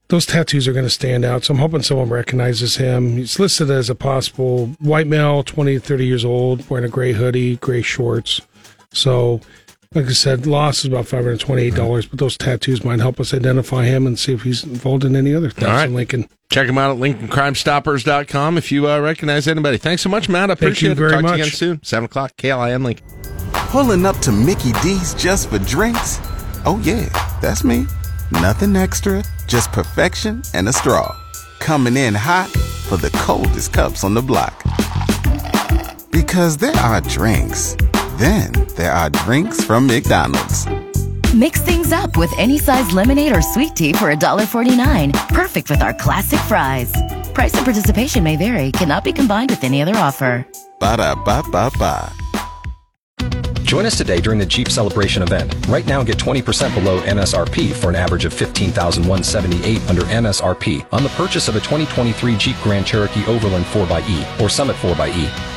O: those tattoos are going to stand out. So I'm hoping someone recognizes him. He's listed as a possible white male, 20 to 30 years old, wearing a gray hoodie, gray shorts. So, like I said, loss is about $528, but those tattoos might help us identify him and see if he's involved in any other thefts
B: All right.
O: in Lincoln.
B: Check him out at LincolnCrimeStoppers.com if you uh, recognize anybody. Thanks so much, Matt. I
O: Thank you
B: appreciate
O: very
B: it. Talk to you again soon. 7 o'clock, KLIN Lincoln.
P: Pulling up to Mickey D's just for drinks? Oh, yeah, that's me. Nothing extra, just perfection and a straw. Coming in hot for the coldest cups on the block. Because there are drinks, then there are drinks from McDonald's.
Q: Mix things up with any size lemonade or sweet tea for $1.49. Perfect with our classic fries. Price and participation may vary, cannot be combined with any other offer.
P: Ba da ba ba ba.
R: Join us today during the Jeep Celebration event. Right now, get 20% below MSRP for an average of 15178 under MSRP on the purchase of a 2023 Jeep Grand Cherokee Overland 4xE or Summit 4xE.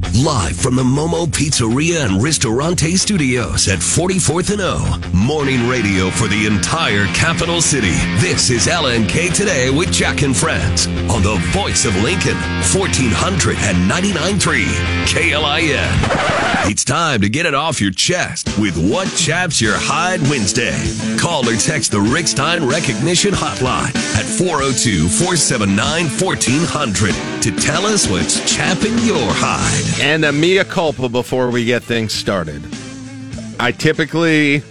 A: Live from the Momo Pizzeria and Ristorante Studios at 44th and O. Morning radio for the entire capital city. This is LNK Today with Jack and Friends on the voice of Lincoln, 1499.3 KLIN. It's time to get it off your chest with What Chaps Your Hide Wednesday. Call or text the Rick Stein Recognition Hotline at 402 479 1400 to tell us what's chapping your hide.
B: And a mea culpa before we get things started. I typically,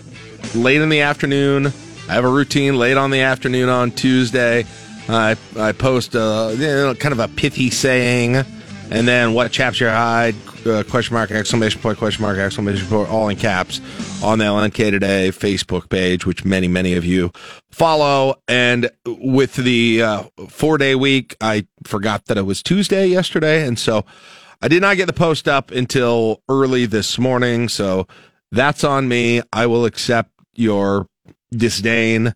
B: late in the afternoon, I have a routine late on the afternoon on Tuesday. I, I post a, you know, kind of a pithy saying, and then what chaps your hide, uh, question mark, exclamation point, question mark, exclamation point, all in caps on the LNK Today Facebook page, which many, many of you follow. And with the uh, four day week, I forgot that it was Tuesday yesterday. And so I did not get the post up until early this morning. So that's on me. I will accept your disdain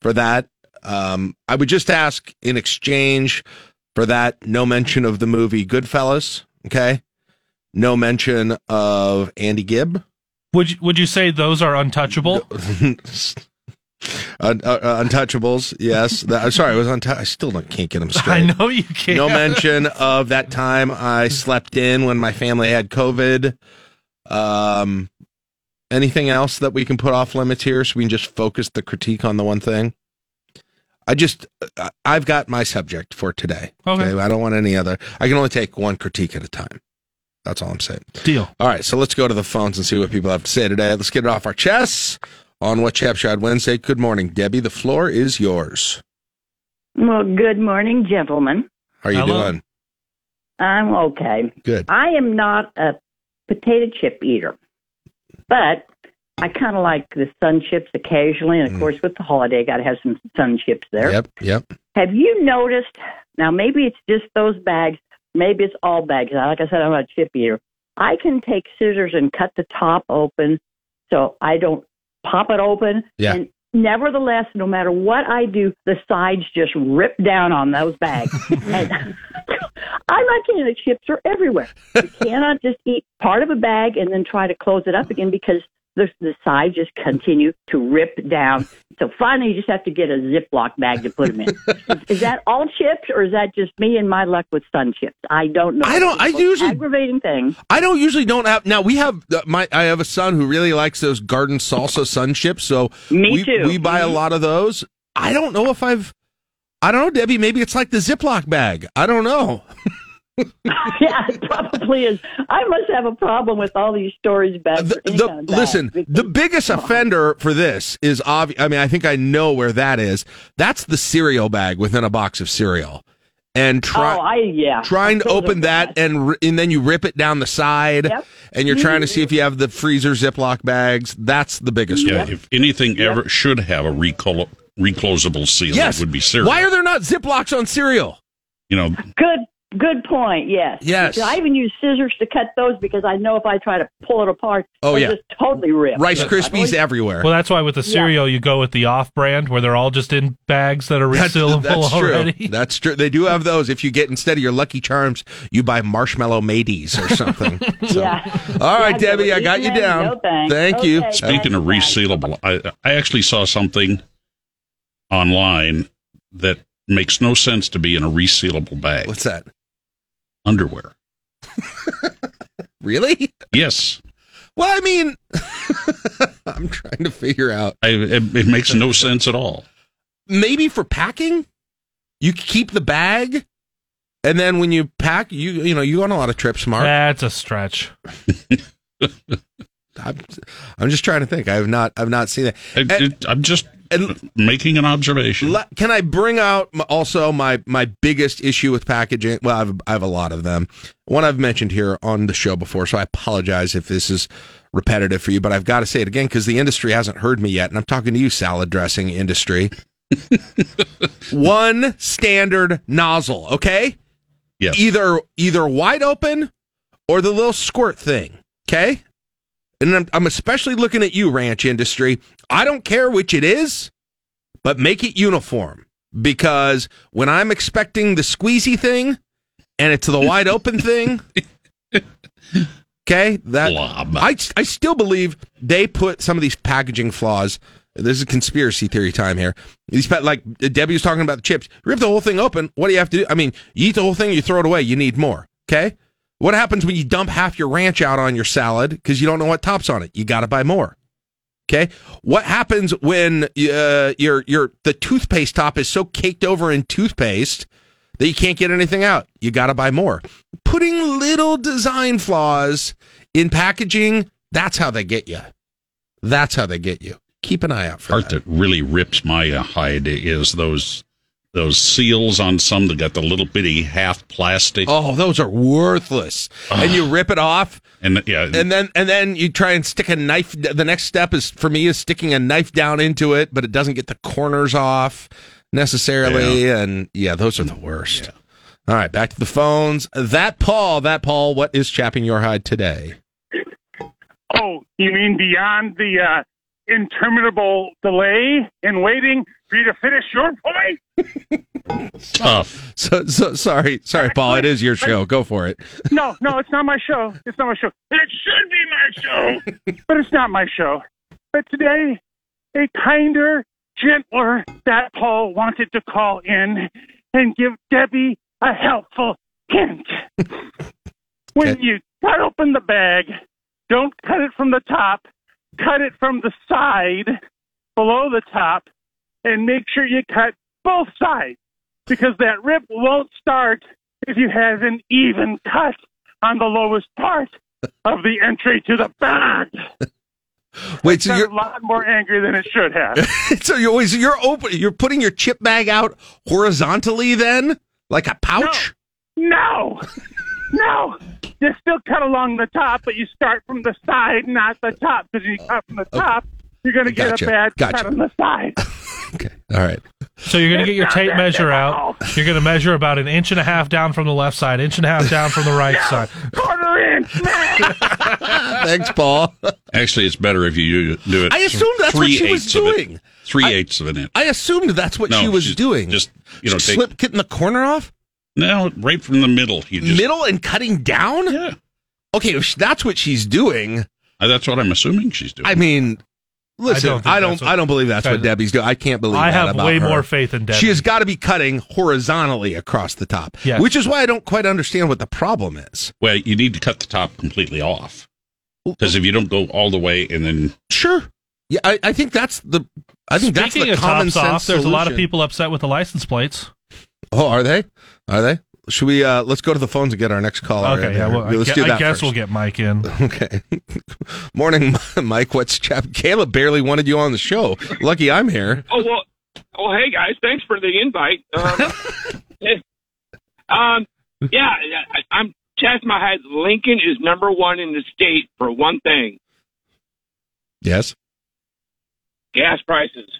B: for that. Um, I would just ask in exchange for that, no mention of the movie Goodfellas. Okay. No mention of Andy Gibb.
C: Would you, would you say those are untouchable?
B: Un- uh, uh, untouchables, yes. That, I'm sorry, I was on. I still don't, can't get them straight.
C: I know you can't.
B: No mention of that time I slept in when my family had COVID. Um, anything else that we can put off limits here, so we can just focus the critique on the one thing. I just, uh, I- I've got my subject for today.
C: Okay.
B: I don't want any other. I can only take one critique at a time. That's all I'm saying.
C: Deal.
B: All right, so let's go to the phones and see what people have to say today. Let's get it off our chests on what Chap Shot Wednesday. Good morning, Debbie. The floor is yours.
S: Well, good morning, gentlemen.
B: How are you
S: Hello.
B: doing?
S: I'm okay.
B: Good.
S: I am not a potato chip eater, but I kind of like the sun chips occasionally, and of course, with the holiday, got to have some sun chips there.
B: Mm. Yep, yep.
S: Have you noticed? Now, maybe it's just those bags. Maybe it's all bags. Like I said, I'm not a chip eater. I can take scissors and cut the top open, so I don't pop it open.
B: Yeah.
S: And nevertheless, no matter what I do, the sides just rip down on those bags. and I'm not kidding. The chips are everywhere. You cannot just eat part of a bag and then try to close it up again because the, the sides just continue to rip down. So finally, you just have to get a Ziploc bag to put them in. is, is that all chips, or is that just me and my luck with sun chips? I don't know.
B: I don't- I usually-
S: aggravating thing.
B: I don't usually don't have now. We have uh, my I have a son who really likes those garden salsa sun chips, so
S: Me
B: we,
S: too.
B: We buy a lot of those. I don't know if I've. I don't know, Debbie. Maybe it's like the Ziploc bag. I don't know.
S: yeah, it probably is. I must have a problem with all these storage bags. or any
B: The-
S: kind of bag.
B: listen, the biggest offender for this is obvious. I mean, I think I know where that is. That's the cereal bag within a box of cereal, and try
S: oh, I yeah.
B: trying to open that and and then you rip it down the side,
S: Yep.
B: and you're trying to see if you mm-hmm. have the freezer Ziploc bags. That's the biggest
D: Yeah,
B: one.
D: if anything ever should have a reclo- reclosable seal,
B: Yes.
D: it would be cereal.
B: Why are there not Ziplocs on cereal?
D: you know,
S: Good, good point. Yes.
B: Yes.
S: I even use scissors to cut those because I know if I try to pull it apart,
B: Oh,
S: they'll
B: yeah.
S: just totally rip.
B: Rice
S: I've always-
B: Krispies everywhere.
C: Well, that's why with the cereal you go with the off-brand where they're all just in bags that are
B: That's,
C: resealable
B: that's
C: already.
B: true. That's true. They do have those. If you get instead of your Lucky Charms, you buy marshmallow mateys or something. So-
S: Yeah.
B: All right,
S: Yeah,
B: Debbie, I got you down.
S: No thanks.
B: Thank you.
D: Speaking of resealable, I, I actually saw something online that makes no sense to be in a resealable bag.
B: What's that?
D: Underwear.
B: Really?
D: Yes.
B: Well, I mean, I'm trying to figure out.
D: I, it, it makes no sense at all.
B: Maybe for packing, you keep the bag, and then when you pack, you you know you go on a lot of trips, Mark.
C: That's a stretch.
B: I'm, I'm just trying to think. I have not I've not seen that. And-
D: it- I'm just making an observation.
B: Can I bring out also my my biggest issue with packaging? Well, I have, I have a lot of them. One I've mentioned here on the show before, so I apologize if this is repetitive for you, but I've got to say it again because the industry hasn't heard me yet, and I'm talking to you, salad dressing industry. One standard nozzle, okay?
D: Yes.
B: Either either wide open or the little squirt thing, okay? And I'm, I'm especially looking at you, ranch industry. I don't care which it is, but make it uniform because when I'm expecting the squeezy thing and it's the wide open thing, okay, that I I still believe they put some of these packaging flaws. This is a conspiracy theory time here. These like Debbie was talking about the chips. Rip the whole thing open. What do you have to do? I mean, you eat the whole thing, you throw it away. You need more. Okay. What happens when you dump half your ranch out on your salad because you don't know what tops on it? You got to buy more. Okay. What happens when uh, your your the toothpaste top is so caked over in toothpaste that you can't get anything out? You got to buy more. Putting little design flaws in packaging, that's how they get you. That's how they get you. Keep an eye out for
D: part that really rips my uh, hide is those those seals on some that got the little bitty half plastic.
B: Oh, those are worthless. and you rip it off.
D: And yeah,
B: And then and then you try and stick a knife. The next step is for me is sticking a knife down into it, but it doesn't get the corners off necessarily. And yeah, those are the worst. All right, back to the phones. That Paul, that Paul, what is chapping your hide today?
T: Oh, you mean beyond the uh, interminable delay in waiting for you to finish your point?
D: Tough.
B: So, so sorry, sorry, Paul. It is your show. Go for it.
T: No, no, it's not my show. It's not my show. It should be my show, but it's not my show. But today, a kinder, gentler that Paul wanted to call in and give Debbie a helpful hint. when you cut open the bag, don't cut it from the top, cut it from the side below the top, and make sure you cut both sides because that rip won't start if you have an even cut on the lowest part of the entry to the bag.
B: Wait, so you're
T: a lot more angry than it should have.
B: so you're always you're open. You're putting your chip bag out horizontally, then like a pouch.
T: No, no. You still cut along the top, but you start from the side, not the top. Because you cut from the top, you're going to get
B: Gotcha.
T: a bad
B: Gotcha.
T: cut on the side. Okay.
B: All right.
C: So you're going to get your tape measure out. You're going to measure about an inch and a half down from the left side, inch and a half down from the right side.
T: Quarter inch.
B: Thanks, Paul.
D: Actually, it's better if you do it.
B: I assumed that's what she was doing.
D: Three eighths of an inch.
B: I assumed that's what
D: No,
B: she was
D: she's
B: doing.
D: just, you know, take-
B: slip getting the corner off.
D: No, right from the middle. You just,
B: Middle and cutting down?
D: Yeah.
B: Okay, if that's what she's doing.
D: Uh, that's what I'm assuming she's doing.
B: I mean, listen,
C: don't
B: I don't,
C: that's
B: I don't, believe that's what Debbie's doing. I can't believe.
C: I
B: that
C: have
B: about
C: way
B: her.
C: more faith in Debbie.
B: She has got to be cutting horizontally across the top,
C: Yes.
B: which is why I don't quite understand what the problem is.
D: Well, you need to cut the top completely off. Because if you don't go all the way and then
B: Sure. Yeah, I, I think that's the. I think that's
C: Speaking
B: the
C: of
B: common
C: tops
B: sense
C: off, there's a lot of people upset with the license plates.
B: Oh, are they? Are they? Should we? uh Let's go to the phones and get our next caller.
C: Okay,
B: in
C: yeah, well,
B: let's
C: gue-
B: do that
C: I guess
B: first.
C: we'll get Mike in.
B: Okay. Morning, Mike. What's chap? Caleb barely wanted you on the show. Lucky I'm here.
U: Oh well. Oh hey guys, thanks for the invite. Um, um yeah, I- I'm chest my head. Lincoln is number one in the state for one thing:
B: Yes.
U: gas prices.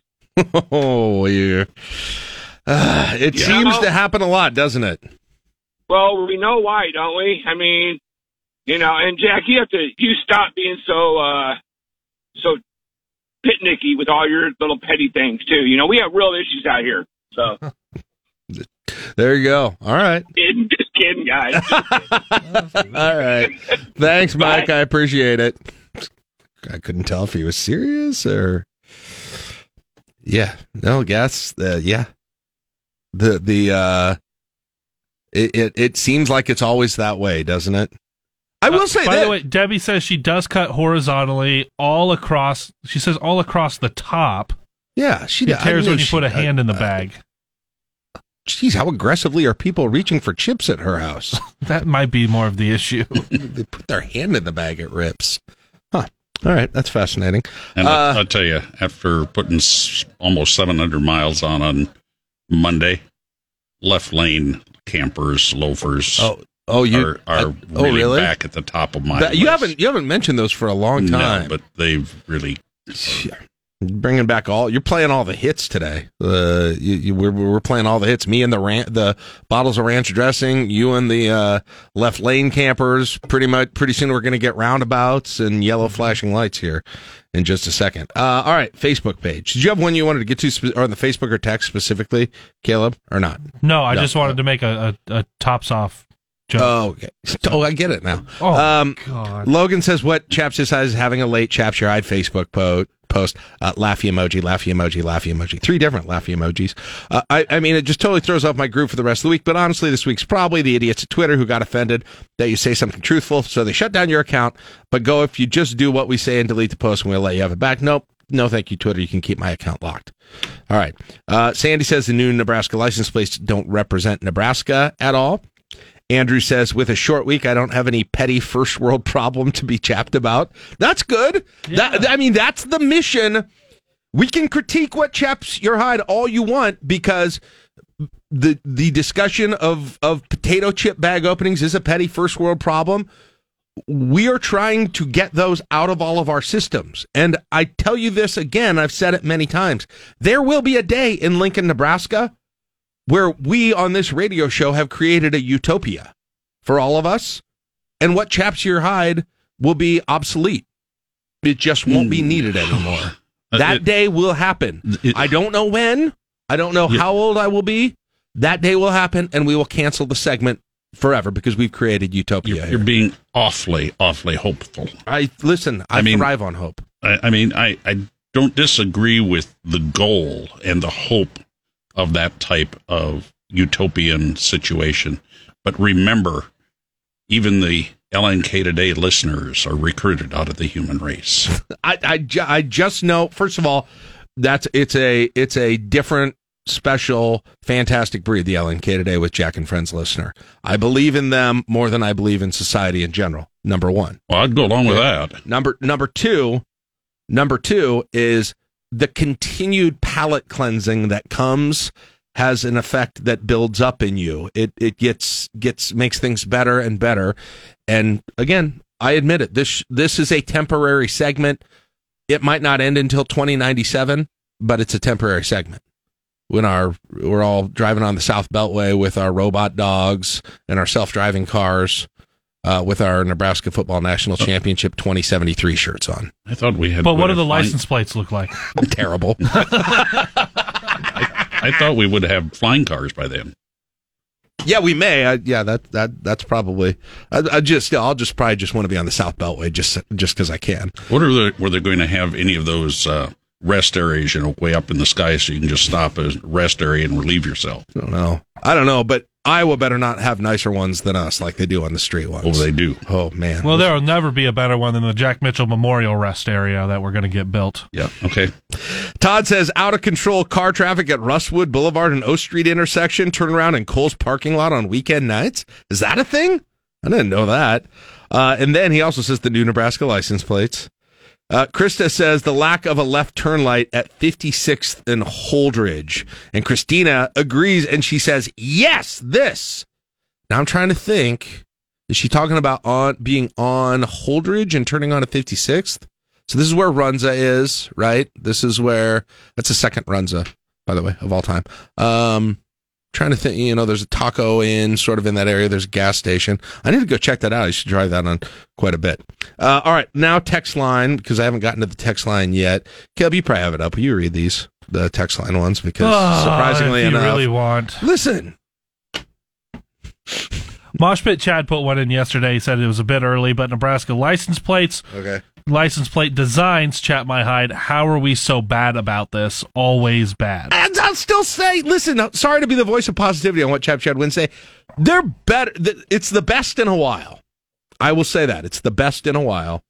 B: Oh, yeah. Uh, it
U: Yeah.
B: seems to happen a lot, doesn't it?
U: Well, we know why, don't we? I mean, you know, and Jack, you have to you stop being so uh so pitnicky with all your little petty things too. You know, we have real issues out here. So,
B: There you go. All right.
U: kidding, just kidding, guys.
B: All right. Thanks, Mike. I appreciate it. I couldn't tell if he was serious or. Yeah. No, guess Uh, yeah. The the uh, it, it it seems like it's always that way, doesn't it? I will say
C: Uh, By
B: that.
C: the way, Debbie says she does cut horizontally all across. She says all across the top.
B: yeah, she
C: It tears
B: know
C: when you
B: she-
C: put a
B: uh,
C: hand in the
B: uh,
C: bag.
B: Geez, how aggressively are people reaching for chips at her house?
C: That might be more of the issue.
B: they put their hand in the bag, it rips. Huh. All right, that's fascinating.
D: And
B: Uh,
D: I'll, I'll tell you, after putting s- almost 700 miles on on Monday, left lane campers, loafers,
B: Oh, oh, you
D: are, are
B: uh, oh,
D: really,
B: really?
D: back at the top of my
B: That- you haven't you haven't mentioned those for a long time.
D: No, but they've really.
B: Bringing back all you're playing all the hits today. Uh, you, you, we're we're playing all the hits. Me and the ran- the bottles of ranch dressing. You and the uh, left lane campers. Pretty much. Pretty soon we're going to get roundabouts and yellow flashing lights here in just a second. Uh, all right, Facebook page. Did you have one you wanted to get to, spe- or on the Facebook or text specifically, Caleb, or not?
C: No, I
B: No.
C: just wanted to make a, a, a tops off
B: Oh, okay. Oh, I get it now.
C: Oh,
B: um,
C: God.
B: Logan says, "What chaps decides is having a late chaps your eyed Facebook po- post? Uh, laughy emoji, laughy emoji, laughy emoji. Three different laughy emojis. Uh, I, I mean, it just totally throws off my groove for the rest of the week. But honestly, this week's probably the idiots at Twitter who got offended that you say something truthful, so they shut down your account. But go if you just do what we say and delete the post, and we'll let you have it back. Nope." No, thank you, Twitter. You can keep my account locked. All right. Uh, Sandy says the new Nebraska license plates don't represent Nebraska at all. Andrew says, with a short week, I don't have any petty first world problem to be chapped about. That's good. That, I mean, that's the mission. We can critique what chaps your hide all you want because the the discussion of of potato chip bag openings is a petty first world problem. We are trying to get those out of all of our systems. And I tell you this again, I've said it many times. There will be a day in Lincoln, Nebraska where we on this radio show have created a utopia for all of us, and what chaps your hide will be obsolete. It just won't be needed anymore.
D: Uh,
B: that
D: it-
B: day will happen. I don't know when. I don't know
D: Yeah.
B: how old I will be. That day will happen, and we will cancel the segment forever because we've created utopia.
D: You're
B: here.
D: being awfully, awfully hopeful.
B: I listen. I,
D: I mean-
B: thrive on hope.
D: I, I mean, I, I don't disagree with the goal and the hope of that type of utopian situation. But remember, even the LNK Today listeners are recruited out of the human race.
B: I, I, ju- I just know. First of all, that's it's a it's a different, special, fantastic breed. The LNK today with Jack and Friends listener. I believe in them more than I believe in society in general. Number one.
D: Well, I'd go along with that.
B: Number number two. Number two is the continued palate cleansing that comes has an effect that builds up in you. It it gets gets makes things better and better. And again, I admit it. This this is a temporary segment. It might not end until 2097, but it's a temporary segment. When our we're all driving on the South Beltway with our robot dogs and our self-driving cars, uh, with our Nebraska Football National Championship 2073 shirts on.
D: I thought we had.
C: But what do the
D: have flying-
C: license plates look like?
B: Terrible.
D: I thought we would have flying cars by then.
B: Yeah, we may. I, yeah, that that that's probably. I, I just I'll just probably just want to be on the South Beltway just just because I can.
D: What are the, were they going to have any of those uh, rest areas, you know, way up in the sky so you can just stop a rest area and relieve yourself?
B: I don't know. I don't know, but Iowa better not have nicer ones than us, like they do on the street ones.
D: Oh, they do.
B: Oh man.
C: Well, there will never be a better one than the Jack Mitchell Memorial Rest area that we're going to get built.
D: Yeah. Okay.
B: Todd says out of control car traffic at Rustwood Boulevard and O Street intersection. Turn around in Kohl's parking lot on weekend nights. Is that a thing? I didn't know that. Uh, and then he also says the new Nebraska license plates. Uh, Krista says the lack of a left turn light at 56th and Holdrege. And Christina agrees and she says, yes, this. Now I'm trying to think. Is she talking about on being on Holdrege and turning on at 56th? So this is where Runza is, right? This is where that's the second Runza, by the way, of all time. Um, trying to think, you know, there's a taco in sort of in that area. There's a gas station. I need to go check that out. I should drive that on quite a bit. Uh, all right. Now text line, because I haven't gotten to the text line yet. Caleb, you probably have it up. You read these, the text line ones? Because
C: Ah,
B: surprisingly enough,
C: really want.
B: listen,
C: Mosh Pit Chad put one in yesterday. He said it was a bit early, but Nebraska license plates,
B: okay.
C: license plate designs, chat my hide. How are we so bad about this? Always bad.
B: And I'll still say, listen, uh, sorry to be the voice of positivity on what Chap Chad Wednesday. They're better. It's the best in a while. I will say that. It's the best in a while.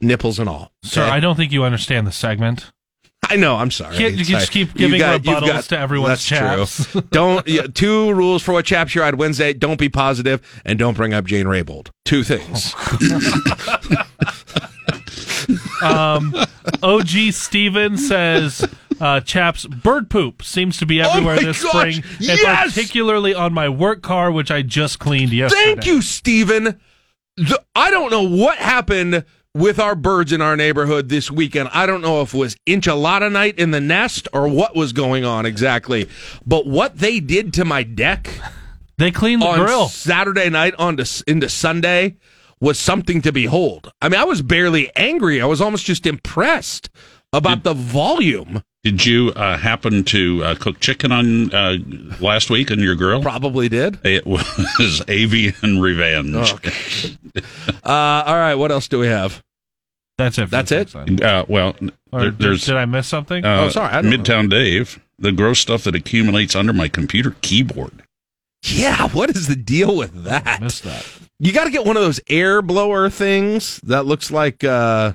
B: Nipples and all.
C: Sir, I don't think you understand the segment.
B: I know. I'm sorry.
C: Can't- you
B: Sorry.
C: just keep giving
B: got-
C: rebuttals to everyone's
B: that's
C: chaps.
B: True. don't. Yeah, two rules for what chaps your eyed Wednesday: don't be positive and don't bring up Jane Raybould. Two things.
C: Um, OG Steven says, uh, chaps, bird poop seems to be everywhere
B: Oh
C: this
B: gosh,
C: spring, and
B: yes!
C: particularly on my work car, which I just cleaned yesterday.
B: Thank you, Stephen. The- I don't know what happened with our birds in our neighborhood this weekend. I don't know if it was enchilada night in the nest or what was going on exactly. But what they did to my deck
C: They cleaned the
B: on
C: grill.
B: Saturday night on to, into Sunday was something to behold. I mean, I was barely angry. I was almost just impressed about the volume.
D: Did you uh, happen to uh, cook chicken on uh, last week on your grill?
B: Probably did.
D: It was avian revenge.
B: Uh, all right, what else do we have?
C: That's it.
B: That's it.
D: Uh, well, there-
C: did-
D: there's
C: did I miss something?
D: uh,
B: Oh, sorry, I don't know.
D: Midtown Dave. The gross stuff that accumulates under my computer keyboard.
B: Yeah, what is the deal with that?
C: Missed that.
B: You got to get one of those air blower things that looks like uh,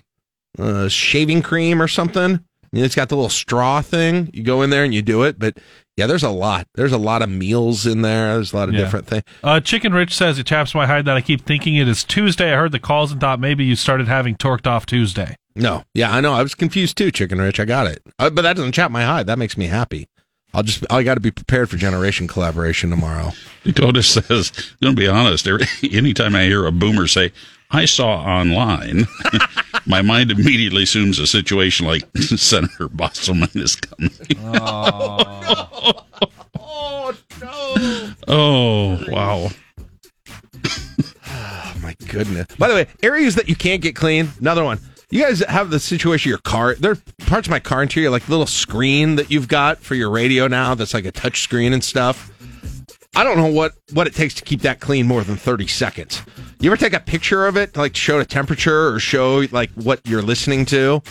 B: uh, shaving cream or something. You know, it's got the little straw thing. You go in there and you do it. But yeah, there's a lot. There's a lot of meals in there. There's a lot of
C: Yeah.
B: different things.
C: Uh, Chicken Rich says it chaps my hide that I keep thinking it is Tuesday. I heard the calls and thought maybe you started having torqued off Tuesday.
B: No, yeah, I know. I was confused too, Chicken Rich. I got it, uh, but that doesn't chap my hide. That makes me happy. I'll just I got to be prepared for generation collaboration tomorrow.
D: Dakota says, going to be honest, every, anytime I hear a boomer say, I saw online, my mind immediately assumes a situation like Senator Bostelman is coming.
B: Oh no!
D: Oh, wow.
B: Oh my goodness! By the way, areas that you can't get clean. Another one. You guys have the situation your car. There are parts of my car interior, like the little screen that you've got for your radio now. That's like a touch screen and stuff. I don't know what what it takes to keep that clean more than thirty seconds. You ever take a picture of it, like to show the temperature or show like what you're listening to?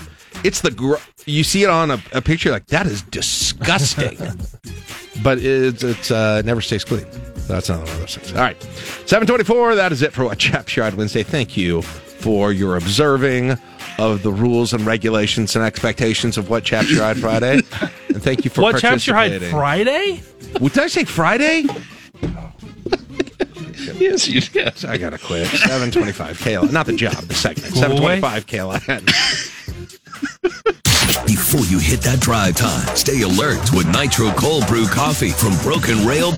B: It's the gr- you see it on a, a picture like that is disgusting, but it's it's uh, it never stays clean. That's another one of those things. All right, seven twenty four. That is it for what Chap Shard Wednesday. Thank you for your observing of the rules and regulations and expectations of what Chap Shard Friday, and thank you for
C: what chaps your hide. Friday?
B: What did I say? Friday?
D: yes, you yes.
B: I gotta quit. Seven twenty-five. Kayla, not the job, the segment. Seven twenty-five, Seven Kayla.
A: Before you hit that drive time, stay alert with Nitro Cold Brew Coffee from Broken Rail.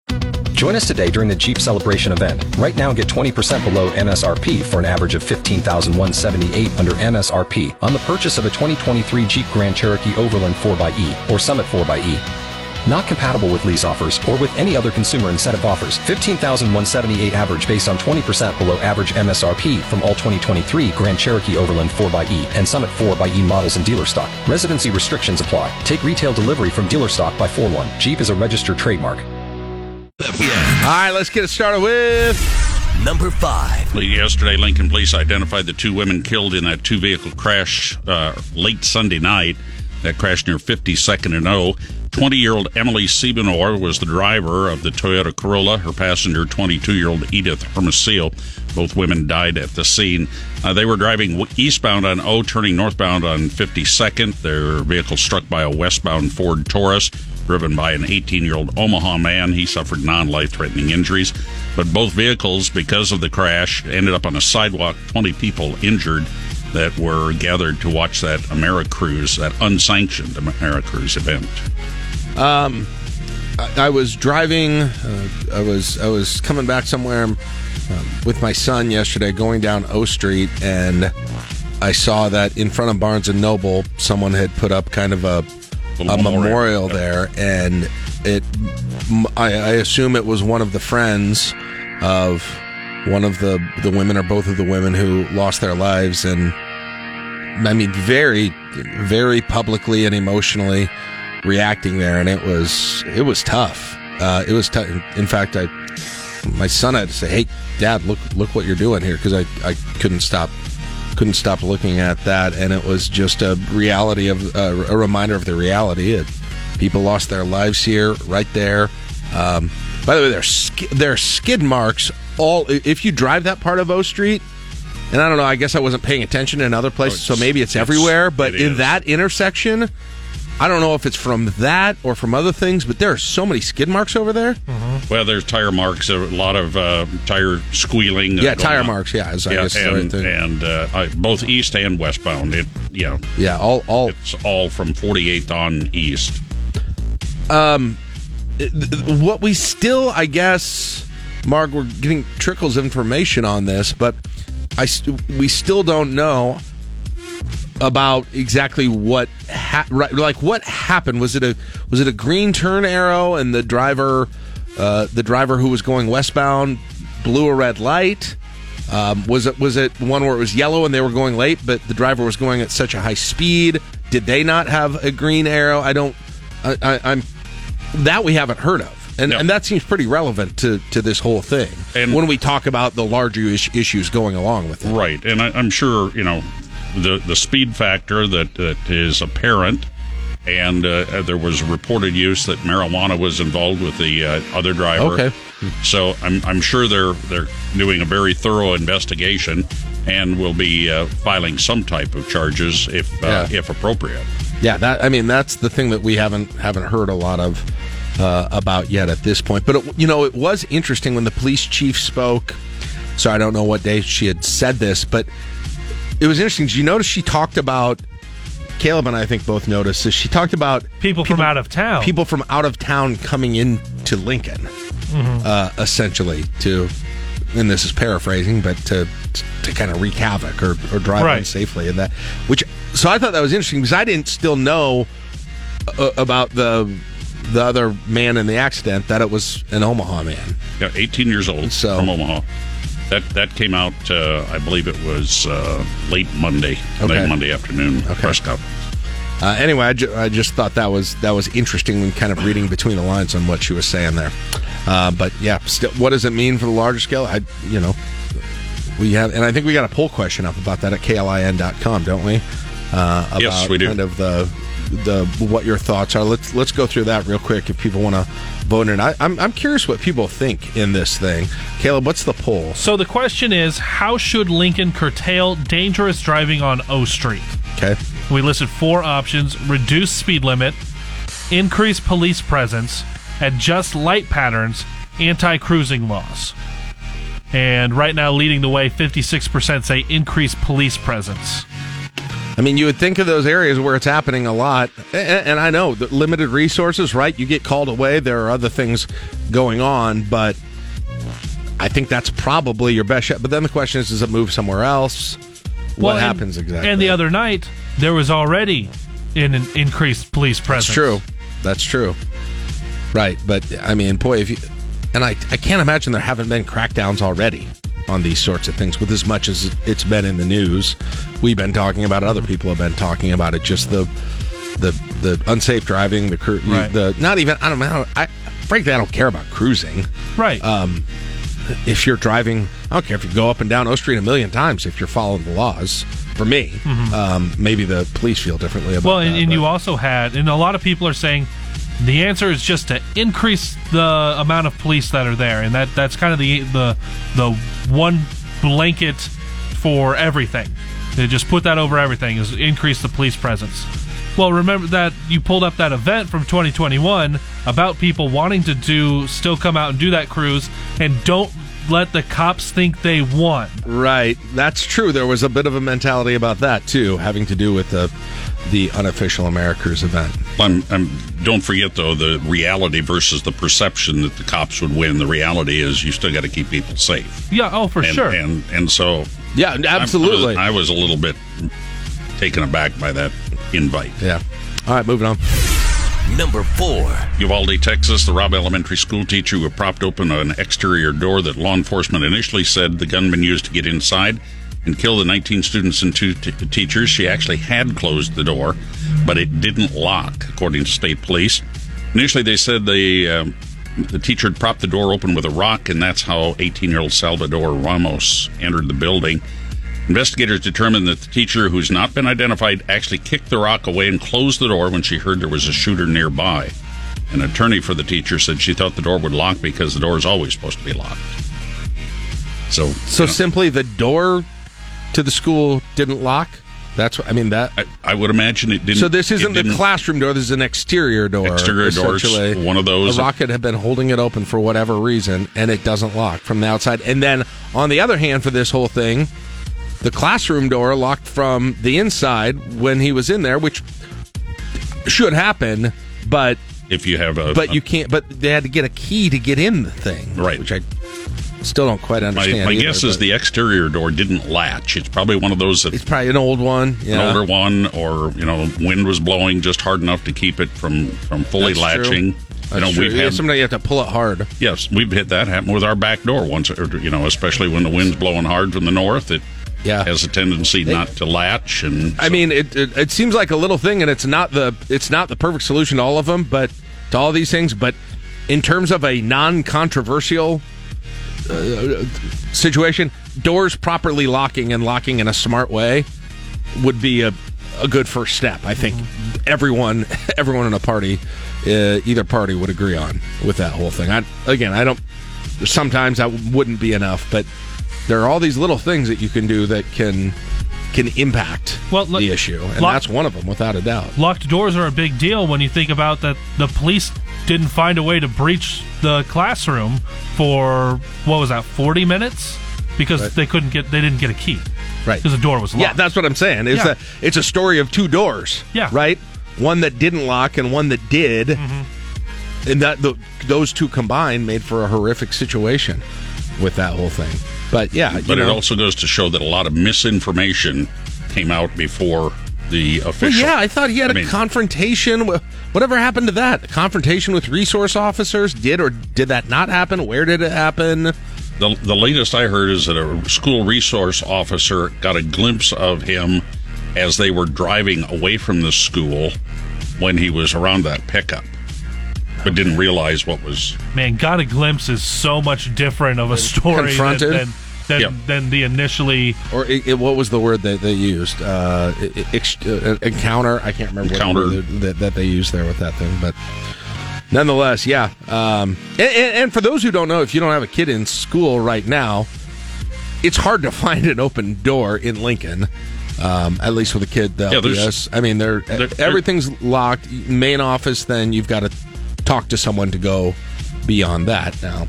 R: Join us today during the Jeep Celebration event. Right now, get 20% below MSRP for an average of 15178 under MSRP on the purchase of a 2023 Jeep Grand Cherokee Overland 4xE or Summit 4xE. Not compatible with lease offers or with any other consumer incentive offers. 15,178 average based on 20% below average MSRP from all 2023 Grand Cherokee Overland 4xE and Summit 4xE models in dealer stock. Residency restrictions apply. Take retail delivery from dealer stock by 4-1. Jeep is a registered trademark.
A: Yeah.
B: All right, let's get it started with
A: number five.
D: Yesterday, Lincoln police identified the two women killed in that two vehicle crash uh, late Sunday night. That crashed near 52nd and O. 20 year old Emily Siebenor was the driver of the Toyota Corolla. Her passenger, 22 year old Edith Hermosillo. Both women died at the scene. Uh, they were driving eastbound on O, turning northbound on 52nd. Their vehicle struck by a westbound Ford Taurus driven by an 18 year old Omaha man. He suffered non life threatening injuries. But both vehicles, because of the crash, ended up on a sidewalk. 20 people injured that were gathered to watch that AmeriCruise, that unsanctioned AmeriCruise event.
B: Um, I, I was driving. Uh, I was I was coming back somewhere um, with my son yesterday, going down O Street, and I saw that in front of Barnes and Noble, someone had put up kind of a a memorial, memorial there, and it. I, I assume it was one of the friends of one of the the women or both of the women who lost their lives, and I mean, very, very publicly and emotionally reacting there, and it was it was tough. Uh, it was tough. In fact, I my son had to say, "Hey, Dad, look look what you're doing here," because I I couldn't stop couldn't stop looking at that, and it was just a reality of uh, a reminder of the reality. It, people lost their lives here, right there. Um, by the way, there's sk- there are skid marks all. If you drive that part of O Street, and I don't know, I guess I wasn't paying attention in other places, oh, so maybe it's, it's everywhere. But it in that intersection, I don't know if it's from that or from other things, but there are so many skid marks over there.
D: Mm-hmm. Well, there's tire marks, a lot of uh, tire squealing.
B: Yeah, tire on. marks. Yeah, is,
D: yeah, and, and uh, I, both east and westbound. It, yeah,
B: yeah, all, all,
D: it's all from 48th on east.
B: Um, what we still, I guess, Mark, we're getting trickles information on this, but I we still don't know about exactly what ha- right, like what happened. Was it a was it a green turn arrow and the driver uh, the driver who was going westbound blew a red light? Um, was it was it one where it was yellow and they were going late, but the driver was going at such a high speed? Did they not have a green arrow? I don't. I, am that we haven't heard of, and no. and that seems pretty relevant to to this whole thing. And when we talk about the larger is- issues going along with it,
D: right? And I, I'm sure you know the the speed factor that, that is apparent, and uh, there was reported use that marijuana was involved with the uh, other driver.
B: Okay.
D: So I'm I'm sure they're they're doing a very thorough investigation and will be uh, filing some type of charges if uh, yeah. if appropriate.
B: Yeah, that I mean that's the thing that we haven't haven't heard a lot of uh, about yet at this point. But it, you know, it was interesting when the police chief spoke. So I don't know what day she had said this, but it was interesting. Did you notice she talked about Caleb and I, I think both noticed this. She talked about
C: people, people, from out of town,
B: people from out of town coming into Lincoln, mm-hmm. uh, essentially to, and this is paraphrasing, but to to kind of wreak havoc or, or drive right. unsafely and that. Which so I thought that was interesting because I didn't still know uh, about the the other man in the accident that it was an Omaha man.
D: Yeah, 18 years old so, from Omaha. That that came out, uh, I believe it was uh, late Monday, okay. late Monday afternoon okay. press conference.
B: Uh, anyway, I, ju- I, just thought that was that was interesting when kind of reading between the lines on what she was saying there. Uh, but yeah, still, what does it mean for the larger scale? I you know we have, and I think we got a poll question up about that at klin.com, don't we?
D: Uh, about yes, we do.
B: Kind of the the what your thoughts are. Let's let's go through that real quick if people want to vote in. I, I'm I'm curious what people think in this thing. Caleb, what's the poll?
C: So the question is, how should Lincoln curtail dangerous driving on O Street?
B: Okay.
C: We listed four options: reduce speed limit, increase police presence, adjust light patterns, anti-cruising laws. And right now, leading the way, 56% say increase police presence.
B: I mean, you would think of those areas where it's happening a lot, and, I know the limited resources, right? You get called away. There are other things going on, but I think that's probably your best shot. But then the question is, does it move somewhere else? What well, happens
C: and,
B: exactly?
C: And the other night, there was already an increased police presence.
B: That's true. That's true. Right, but I mean, boy, if you and I, I can't imagine there haven't been crackdowns already on these sorts of things with as much as it's been in the news. We've been talking about it, other people have been talking about it. Just the the the unsafe driving, the right. the not even I don't know. I frankly, I don't care about cruising.
C: Right.
B: Um, if you're driving, I don't care if you go up and down O Street a million times if you're following the laws. For me,
C: Mhm.
B: um, maybe the police feel differently about
C: Well, and,
B: that.
C: and you also had, and a lot of people are saying the answer is just to increase the amount of police that are there, and that that's kind of the the the one blanket for everything. They just put that over everything is increase the police presence. Well, remember that you pulled up that event from 2021 about people wanting to do still come out and do that cruise, and don't let the cops think they won.
B: Right, that's true. There was a bit of a mentality about that too, having to do with the the unofficial AmeriCruise event.
D: I'm, I'm, don't forget though the reality versus the perception that the cops would win. The reality is you still got to keep people safe.
C: Yeah, oh for
D: and,
C: sure.
D: And and so
B: yeah, absolutely.
D: I was, I was a little bit taken aback by that invite.
B: Yeah. All right, moving on.
A: Number four.
D: Uvalde, Texas, the Robb Elementary School teacher who propped open an exterior door that law enforcement initially said the gunman used to get inside and kill the 19 students and two t- teachers. She actually had closed the door, but it didn't lock, according to state police. Initially, they said the um, the teacher had propped the door open with a rock, and that's how 18 year old Salvador Ramos entered the building. Investigators determined that the teacher, who's not been identified, actually kicked the rock away and closed the door when she heard there was a shooter nearby. An attorney for the teacher said she thought the door would lock because the door is always supposed to be locked. So,
B: So simply the door to the school didn't lock. That's what I mean. That
D: I, I would imagine it didn't.
B: so this isn't the classroom door. This is an exterior door.
D: Exterior doors, one of those.
B: A rocket had been holding it open for whatever reason, and it doesn't lock from the outside. And then on the other hand, for this whole thing, the classroom door locked from the inside when he was in there, which should happen, but
D: if you have a,
B: but you can't. But they had to get a key to get in the thing,
D: right?
B: Which I still don't quite understand.
D: my
B: either,
D: guess is the exterior door didn't latch. It's probably one of those that
B: it's probably an old one,
D: an older one, or you know, wind was blowing just hard enough to keep it from from fully
B: That's true.
D: latching.
B: That's
D: you know,
B: true.
D: we've
B: Yeah,
D: had
B: sometimes you have to pull it hard.
D: yes, we've hit that happen with our back door once. Or, you know, especially when the wind's blowing hard from the north, it
B: yeah.
D: has a tendency not to latch. And
B: I mean, it, it it seems like a little thing, and it's not the it's not the perfect solution to all of them, but to all these things. But in terms of a non-controversial uh, situation, doors properly locking and locking in a smart way would be a a good first step. I think everyone everyone in a party, uh, either party, would agree on with that whole thing. I again, I don't. Sometimes that wouldn't be enough, but there are all these little things that you can do that can can impact
C: Well,
B: the issue, and
C: lock-
B: that's one of them, without a doubt.
C: Locked doors are a big deal when you think about that the police didn't find a way to breach the classroom for what was that 40 minutes because
B: Right.
C: they couldn't get they didn't get a key.
B: Right.
C: Because the door was locked.
B: Yeah, that's what I'm saying. It's
C: Yeah.
B: a it's a story of two doors.
C: Yeah.
B: Right. One that didn't lock and one that did,
C: Mm-hmm.
B: and that the, those two combined made for a horrific situation with that whole thing. But yeah, you
D: but it also goes to show that a lot of misinformation came out before the
B: Well,
D: official.
B: yeah, I thought he had
D: I
B: a
D: mean-
B: confrontation. Whatever happened to that? A confrontation with resource officers? Did or did that not happen? Where did it happen?
D: The, the latest I heard is that a school resource officer got a glimpse of him as they were driving away from the school when he was around that pickup, but didn't realize what was.
C: Man, got a glimpse is so much different of a story
B: Confronted?
C: than than, than, than the initially
B: Or it, it- what was the word that they used? Uh, e- ex- uh, encounter. I can't remember
D: Encounter.
B: what word that, that they used there with that thing, but nonetheless, yeah. Um, and, and, and for those who don't know, if you don't have a kid in school right now, it's hard to find an open door in Lincoln. Um, at least with a kid, the
D: Yeah, there's-
B: LPS. I mean, they're,
D: there-
B: everything's locked. Main office. Then you've got to talk to someone to go beyond that. Now,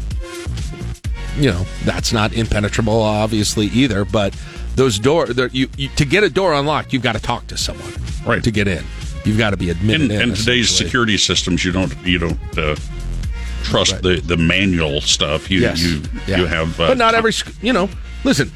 B: you know that's not impenetrable obviously either but those door there, you, you to get a door unlocked you've got to talk to someone
D: right
B: to get in you've got to be admitted
D: In,
B: in
D: in today's security systems, you don't you don't uh, trust
B: Right.
D: the, the manual stuff. You
B: yes
D: you
B: yeah.
D: you have. Uh,
B: but not every you know listen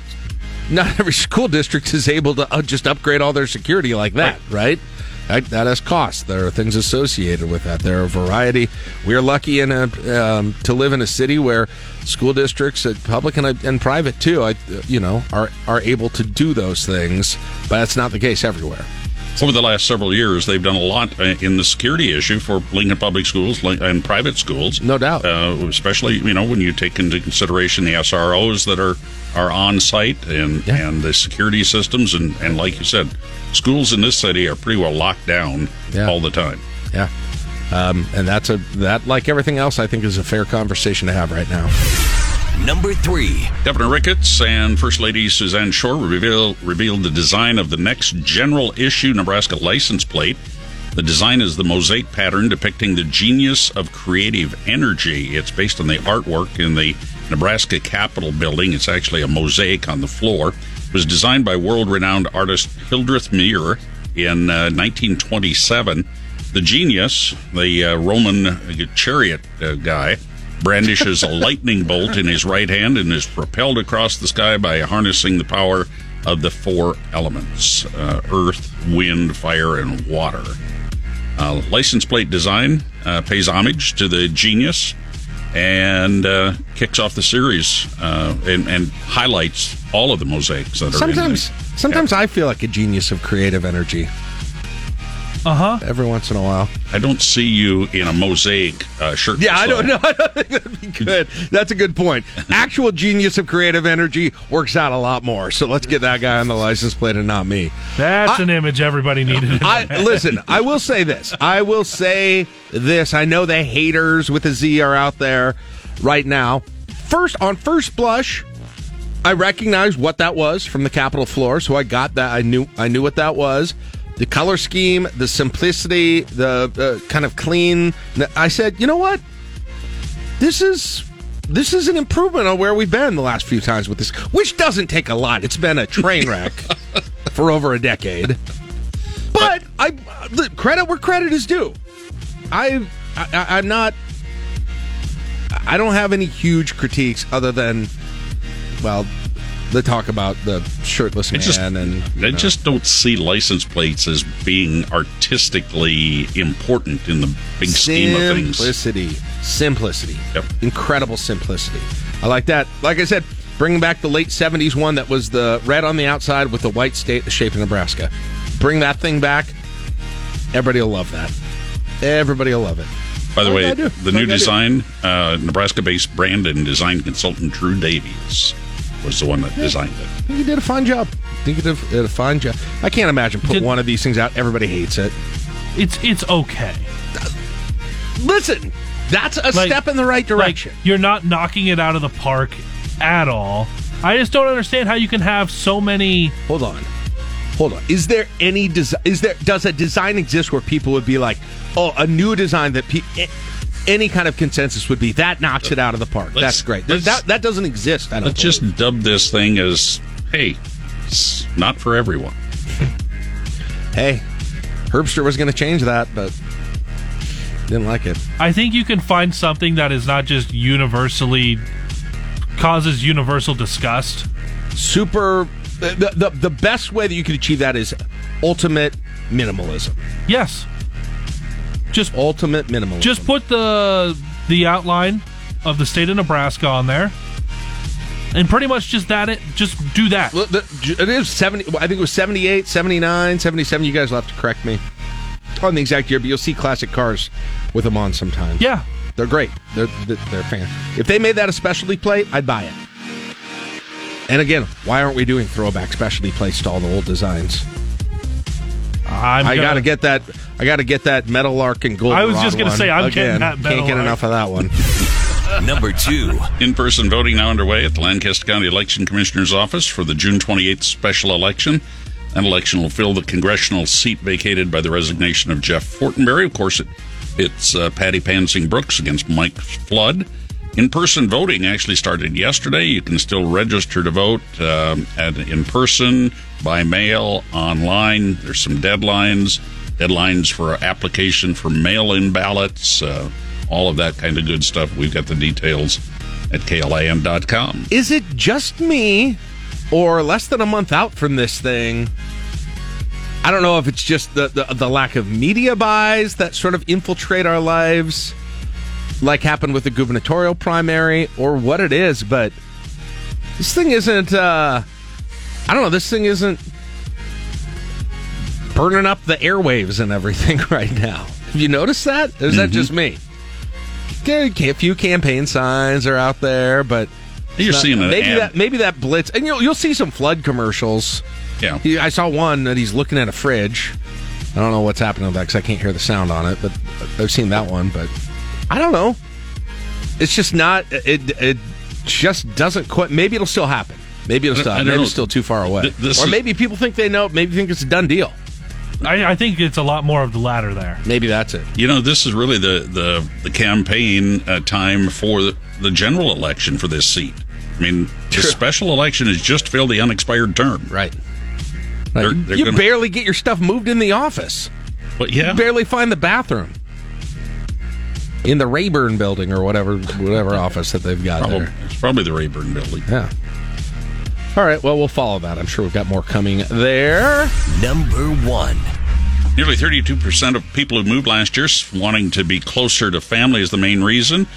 B: not every school district is able to uh, just upgrade all their security like that right, That, that has costs. There are things associated with that. There are a variety. We're lucky in a, um, to live in a city where school districts, uh, public and, and private too, I, you know, are are able to do those things. But that's not the case everywhere.
D: over the last several years, they've done a lot uh, in the security issue for Lincoln Public Schools and private schools.
B: No doubt.
D: Uh, especially, you know, when you take into consideration the SROs that are, are on site and, and the security systems. And, and like you said, schools in this city are pretty well locked down
B: Yeah.
D: all the time.
B: Yeah. Um, and that's a that like everything else, I think is a fair conversation to have right now.
A: Number three.
D: Governor Ricketts and First Lady Susanne Shore reveal, revealed the design of the next general issue Nebraska license plate. The design is the mosaic pattern depicting the genius of creative energy. It's based on the artwork in the Nebraska Capitol building. It's actually a mosaic on the floor. Was designed by world renowned artist Hildreth Meière in uh, 1927. The genius, the uh, Roman chariot uh, guy, brandishes a lightning bolt in his right hand and is propelled across the sky by harnessing the power of the four elements uh, earth, wind, fire, and water. Uh, license plate design uh, pays homage to the genius and uh, kicks off the series uh, and, and highlights all of the mosaics that are
B: Sometimes
D: there.
B: sometimes I feel like a genius of creative energy.
C: Uh huh.
B: Every once in a while.
D: I don't see you in a mosaic uh, shirt.
B: Yeah, I don't know. I don't think that'd be good. That's a good point. Actual genius of creative energy works out a lot more. So let's get that guy on the license plate and not me.
C: That's an image everybody needed.
B: I listen. I will say this. I will say this. I know the haters with a Z are out there right now. First, on first blush, I recognized what that was from the Capitol floor, so I got that. I knew. I knew what that was. The color scheme, the simplicity, the uh, kind of clean. I said, you know what? This is this is an improvement on where we've been the last few times with this, which doesn't take a lot. It's been a train wreck for over a decade. But I the credit where credit is due. I, I I'm not. I don't have any huge critiques other than, well, the talk about the shirtless man
D: just,
B: and
D: I
B: know.
D: just don't see license plates as being artistically important in the big scheme of things.
B: Simplicity. Simplicity. Incredible simplicity. I like that. Like I said, bringing back the late 70s one that was the red on the outside with the white state, the shape of Nebraska. Bring that thing back. Everybody will love that. Everybody will love it.
D: By the way,
B: you gotta do.
D: the new
B: you gotta do.
D: design, uh, Nebraska-based brand and design consultant Drew Davies was the one that designed it.
B: I think you did a fine job. I think you did a, did a fine job. I can't imagine putting one of these things out. Everybody hates it.
C: It's it's okay.
B: Listen, that's a
C: Like-
B: step in the right direction.
C: Like, you're not knocking it out of the park at all. I just don't understand how you can have so many.
B: Hold on. Hold on. Is there any design? Is there does a design exist where people would be like, oh, a new design that pe- a- any kind of consensus would be that knocks it out of the park.
D: Let's-
B: That's great. That, that that doesn't exist. I don't.
D: Let's just dub this thing as, hey, it's not for everyone.
B: Hey, Herbster was going to change that, but didn't like it.
C: I think you can find something that is not just universally causes universal disgust.
B: Super. The, the the best way that you can achieve that is ultimate minimalism.
C: Yes. Just
B: ultimate minimalism.
C: Just put the the outline of the state of Nebraska on there. And pretty much just that it just do that.
B: It is 70. I think it was 78, 79, 77. You guys will have to correct me on the exact year, but you'll see classic cars with them on sometimes.
C: Yeah.
B: They're great. They're, they're, they're fan. If they made that a specialty plate, I'd buy it. And again, why aren't we doing throwback specialty plates to all the old designs?
C: I'm
B: I got to get that. I got to get that metal arc and gold.
C: I was just gonna say, I'm getting that
B: Can't get
C: Metal
B: enough of that one.
A: Number two.
D: In person voting now underway at the Lancaster County Election Commissioner's Office for the June 28th special election. That election will fill the congressional seat vacated by the resignation of Jeff Fortenberry. Of course, it, it's uh, Patty Pansing Brooks against Mike Flood. In person voting actually started yesterday. You can still register to vote um, at, in person, by mail, online. There's some deadlines, deadlines for application for mail in ballots, uh, all of that kind of good stuff. We've got the details at klin.com.
B: Is it just me, or less than a month out from this thing? I don't know if it's just the, the, the lack of media buys that sort of infiltrate our lives, like happened with the gubernatorial primary, or what it is, but this thing isn't. Uh, I don't know. This thing isn't burning up the airwaves and everything right now. Have you noticed that? Or is that
D: Mhm.
B: just me? Okay, A few campaign signs are out there, but
D: You're
B: not-
D: seeing
B: maybe
D: ad.
B: that maybe that blitz, and you'll you'll see some Flood commercials.
D: Yeah,
B: I saw one that he's looking at a fridge. I don't know what's happening with that because I can't hear the sound on it, but I've seen that one. But I don't know. It's just not. It it just doesn't quite. Maybe it'll still happen. Maybe it'll
D: I-
B: still.
D: I
B: happen.
D: don't
B: Maybe
D: know.
B: it's still too far away.
D: Th- this
B: or
D: is-
B: maybe people think they know. Maybe think it's a done deal.
C: I, I think it's a lot more of the latter there.
B: Maybe that's it.
D: You know, this is really the the, the campaign uh, time for the, the general election for this seat. I mean, the
B: True.
D: special election has just filled the unexpired term.
B: Right.
D: They're,
B: you
D: they're
B: you
D: gonna-
B: barely get your stuff moved in the office.
D: But yeah,
B: You barely find the bathroom in the Rayburn building or whatever whatever office that they've got
D: probably,
B: there.
D: it's probably the Rayburn building.
B: Yeah. All right. Well, we'll follow that. I'm sure we've got more coming there.
A: Number one.
D: Nearly 32% of people who moved last year wanting to be closer to family is the main reason.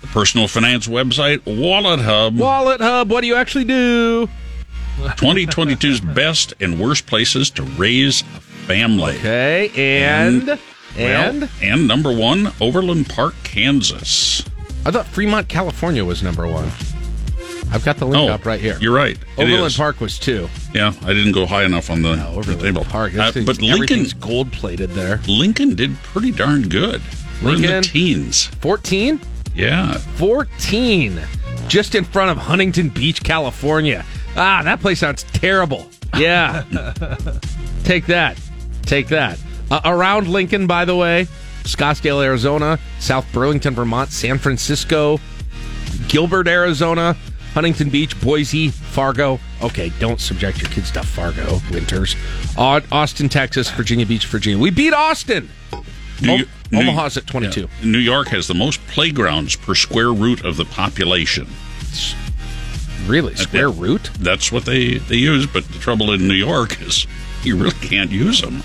D: The personal finance website WalletHub
B: Wallet Hub. What do you actually do?
D: 2022's best and worst places to raise a family.
B: Okay. And
D: well,
B: and
D: and number one, Overland Park, Kansas.
B: I thought Fremont, California was number one. I've got the link
D: Oh,
B: up right here.
D: You're right. It
B: Overland
D: is.
B: Park was two.
D: Yeah, I didn't go high enough on the, the
B: Overland
D: table.
B: Park.
D: Uh, but
B: Lincoln's gold plated there.
D: Lincoln did pretty darn good. We're in the
B: Lincoln?
D: teens.
B: 14?
D: Yeah.
B: 14. Just in front of Huntington Beach, California. Ah, that place sounds terrible. Yeah. Take that. Take that. Uh, around Lincoln, by the way, Scottsdale, Arizona, South Burlington, Vermont, San Francisco, Gilbert, Arizona, Huntington Beach, Boise, Fargo. Okay, don't subject your kids to Fargo winters. Austin, Texas, Virginia Beach, Virginia. We beat Austin.
D: New- New-
B: Omaha's at 22.
D: yeah. New York has the most playgrounds per square root of the population.
B: Really? Square root?
D: That's what they, they use, but the trouble in New York is you really can't use them.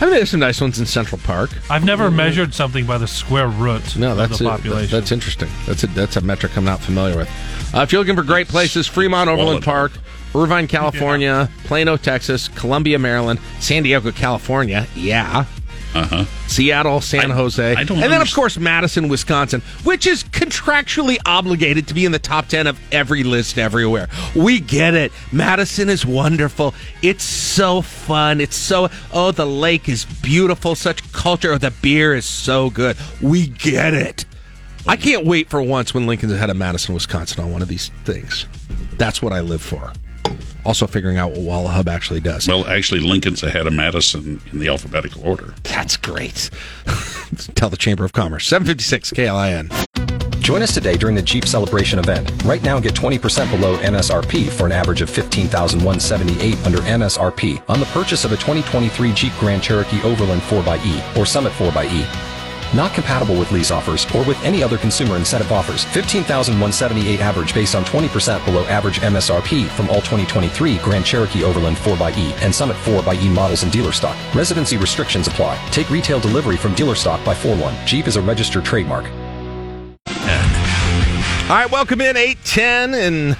B: I mean, there's some nice ones in Central Park.
C: I've never measured something by the square root
B: No,
C: of
B: that's
C: the
B: a-
C: population.
B: that's interesting. That's a that's a metric I'm not familiar with. Uh, if you're looking for great places, Fremont, Overland Park, Irvine, California, Plano, Texas, Columbia, Maryland, San Diego, California. Yeah.
D: Uh huh.
B: Seattle, San Jose,
D: I don't
B: and then of course Madison, Wisconsin, which is contractually obligated to be in the top ten of every list everywhere. We get it. Madison is wonderful. It's so fun. It's so oh the lake is beautiful. Such culture. Oh, The beer is so good. We get it. I can't wait for once when Lincoln's ahead of Madison, Wisconsin on one of these things. That's what I live for. Also figuring out what WalletHub actually does.
D: Well, actually, Lincoln's ahead of Madison in the alphabetical order.
B: That's great. Tell the Chamber of Commerce. 756 KLIN.
R: Join us today during the Jeep Celebration event. Right now, get 20% below MSRP for an average of 15178 under MSRP on the purchase of a 2023 Jeep Grand Cherokee Overland 4xE or Summit 4xE. Not compatible with lease offers or with any other consumer incentive offers. 15,178 average based on 20% below average MSRP from all 2023 Grand Cherokee Overland 4xE and Summit 4xE models in dealer stock. Residency restrictions apply. Take retail delivery from dealer stock by 4-1. Jeep is a registered trademark.
B: All right, welcome in 810 in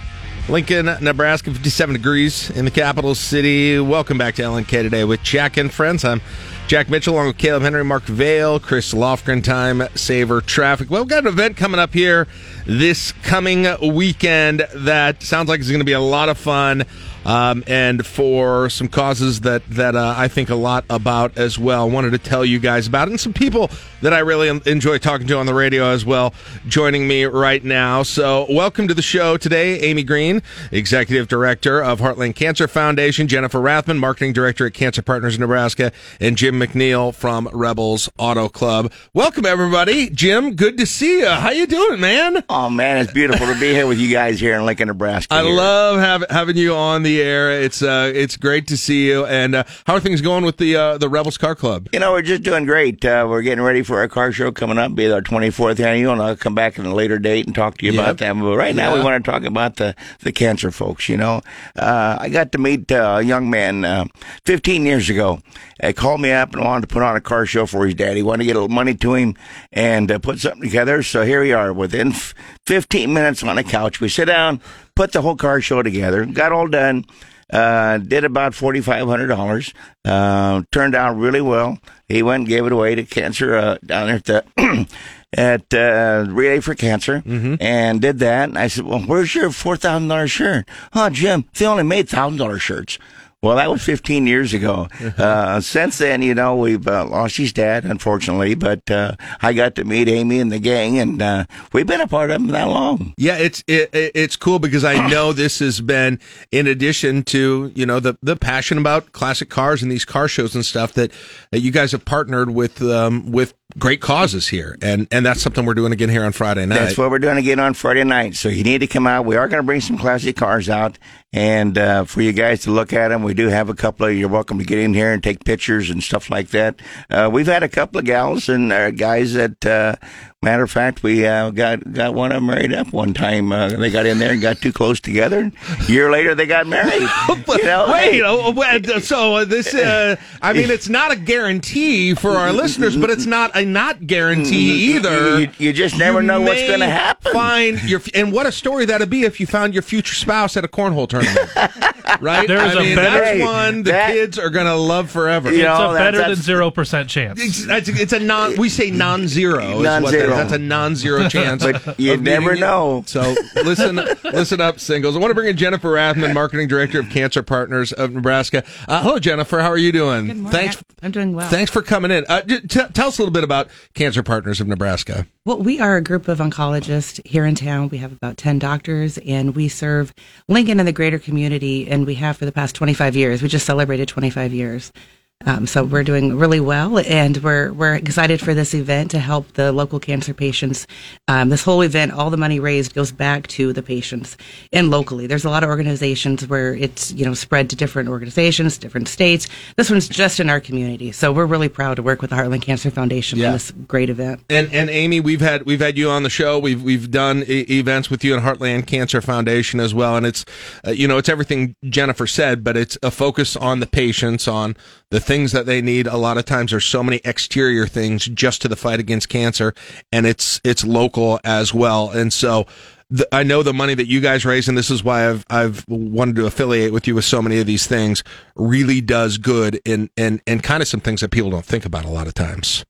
B: Lincoln, Nebraska, 57 degrees in the capital city. Welcome back to LNK today with Jack and friends. I'm Jack Mitchell along with Caleb Henry, Mark Vale, Chris Lofgren, Time Saver Traffic. Well, we've got an event coming up here this coming weekend that sounds like it's going to be a lot of fun. Um, and for some causes that that uh, I think a lot about as well. Wanted to tell you guys about it, and some people that I really enjoy talking to on the radio as well, joining me right now. So, welcome to the show today, Amy Green, Executive Director of Heartland Cancer Foundation, Jennifer Rathman, Marketing Director at Cancer Partners Nebraska, and Jim McNeil from Rebels Auto Club. Welcome, everybody. Jim, good to see you. How you doing, man?
V: Oh man, it's beautiful to be here with you guys here in Lincoln, Nebraska.
B: I
V: here.
B: love have, having you on the air. It's uh, it's great to see you. And uh, how are things going with the uh, the Rebels Car Club?
V: You know, we're just doing great. Uh, we're getting ready for our car show coming up, be our 24th annual, and I'll come back in a later date and talk to you
B: Yep.
V: about that. But right now, we want to talk about the, the cancer folks. You know, uh, I got to meet uh, a young man uh, 15 years ago. He called me up and wanted to put on a car show for his dad. He wanted to get a little money to him and uh, put something together. So here we are. Within f- 15 minutes on the couch, we sit down, put the whole car show together, got all done. Uh, did about forty five hundred dollars. Uh, turned out really well. He went and gave it away to cancer uh, down there at the at uh, Relay for Cancer, and did that. And I said, "Well, where's your four thousand dollars shirt?" Oh, Jim, they only made thousand dollar shirts. Well, that was 15 years ago. Uh, since then, you know, we've uh, lost his dad, unfortunately, but uh, I got to meet Amy and the gang, and uh, we've been a part of them that long.
B: Yeah, it's it, it- it's cool because I know this has been in addition to you know the the passion about classic cars and these car shows and stuff that, that you guys have partnered with um, with great causes here, and and that's something we're doing again here on Friday night.
V: That's what we're doing again on Friday night. So you need to come out. We are going to bring some classic cars out, and uh, for you guys to look at them. We do have a couple of. You're welcome to get in here and take pictures and stuff like that. Uh, we've had a couple of gals and uh, guys that. Uh, matter of fact, we uh, got got one of them married up one time. Uh, they got in there and got too close together. A year later, they got married. you know,
B: Wait,
V: hey.
B: you know, so uh, this, uh, I mean, it's not a guarantee for our listeners, but it's not a not guarantee either.
V: You, you just never
B: You
V: know what's going to happen.
B: Find your, and what a story that'd be if you found your future spouse at a cornhole tournament, right?
C: There's
B: I
C: a
B: mean,
C: better-
B: that's one the
C: that-
B: kids are gonna love forever.
C: it's a better than zero percent chance.
B: It's, it's, it's a non. We say non-zero. is what
V: Non-zero.
B: Is. That's a non-zero chance.
V: But you never
B: meeting-
V: know.
B: So listen, listen up, singles. I want to bring in Jennifer Rathman, marketing director of Cancer Partners of Nebraska. Uh, hello, Jennifer. How are you doing?
W: Good morning.
B: Thanks.
W: I'm doing well.
B: Thanks for coming in. Uh, j- t- tell us a little bit about Cancer Partners of Nebraska.
W: Well, we are a group of oncologists here in town. We have about 10 doctors and we serve Lincoln and the greater community and we have for the past 25 years. We just celebrated 25 years. Um, so we're doing really well and we're, we're excited for this event to help the local cancer patients. Um, this whole event, all the money raised goes back to the patients and locally. There's a lot of organizations where it's, you know, spread to different organizations, different states. This one's just in our community. So we're really proud to work with the Heartland Cancer Foundation
B: Yeah.
W: on this great event.
B: And and Amy, we've had we've had you on the show. We've we've done e- events with you and Heartland Cancer Foundation as well. And it's uh, you know it's everything Jennifer said, but it's a focus on the patients, on the things that they need. A lot of times are so many exterior things just to the fight against cancer, and it's it's local as well. And so. I know the money that you guys raise, and this is why I've I've wanted to affiliate with you with so many of these things. Really does good, and and and kind of some things that people don't think about a lot of times.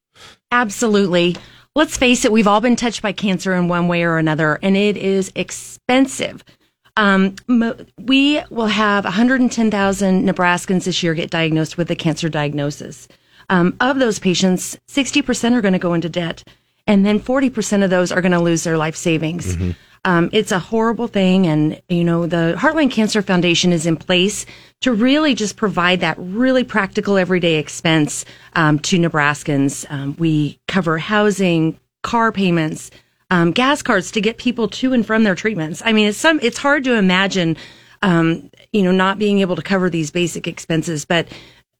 X: Absolutely. Let's face it, we've all been touched by cancer in one way or another, and it is expensive. Um, we will have 110,000 Nebraskans this year get diagnosed with a cancer diagnosis. Um, of those patients, 60% are going to go into debt, and then 40% of those are going to lose their life savings. Um, it's a horrible thing. And, you know, the Heartland Cancer Foundation is in place to really just provide that really practical everyday expense um, to Nebraskans. Um, we cover housing, car payments, um, gas cards to get people to and from their treatments. I mean, it's some, it's hard to imagine, um, you know, not being able to cover these basic expenses, but,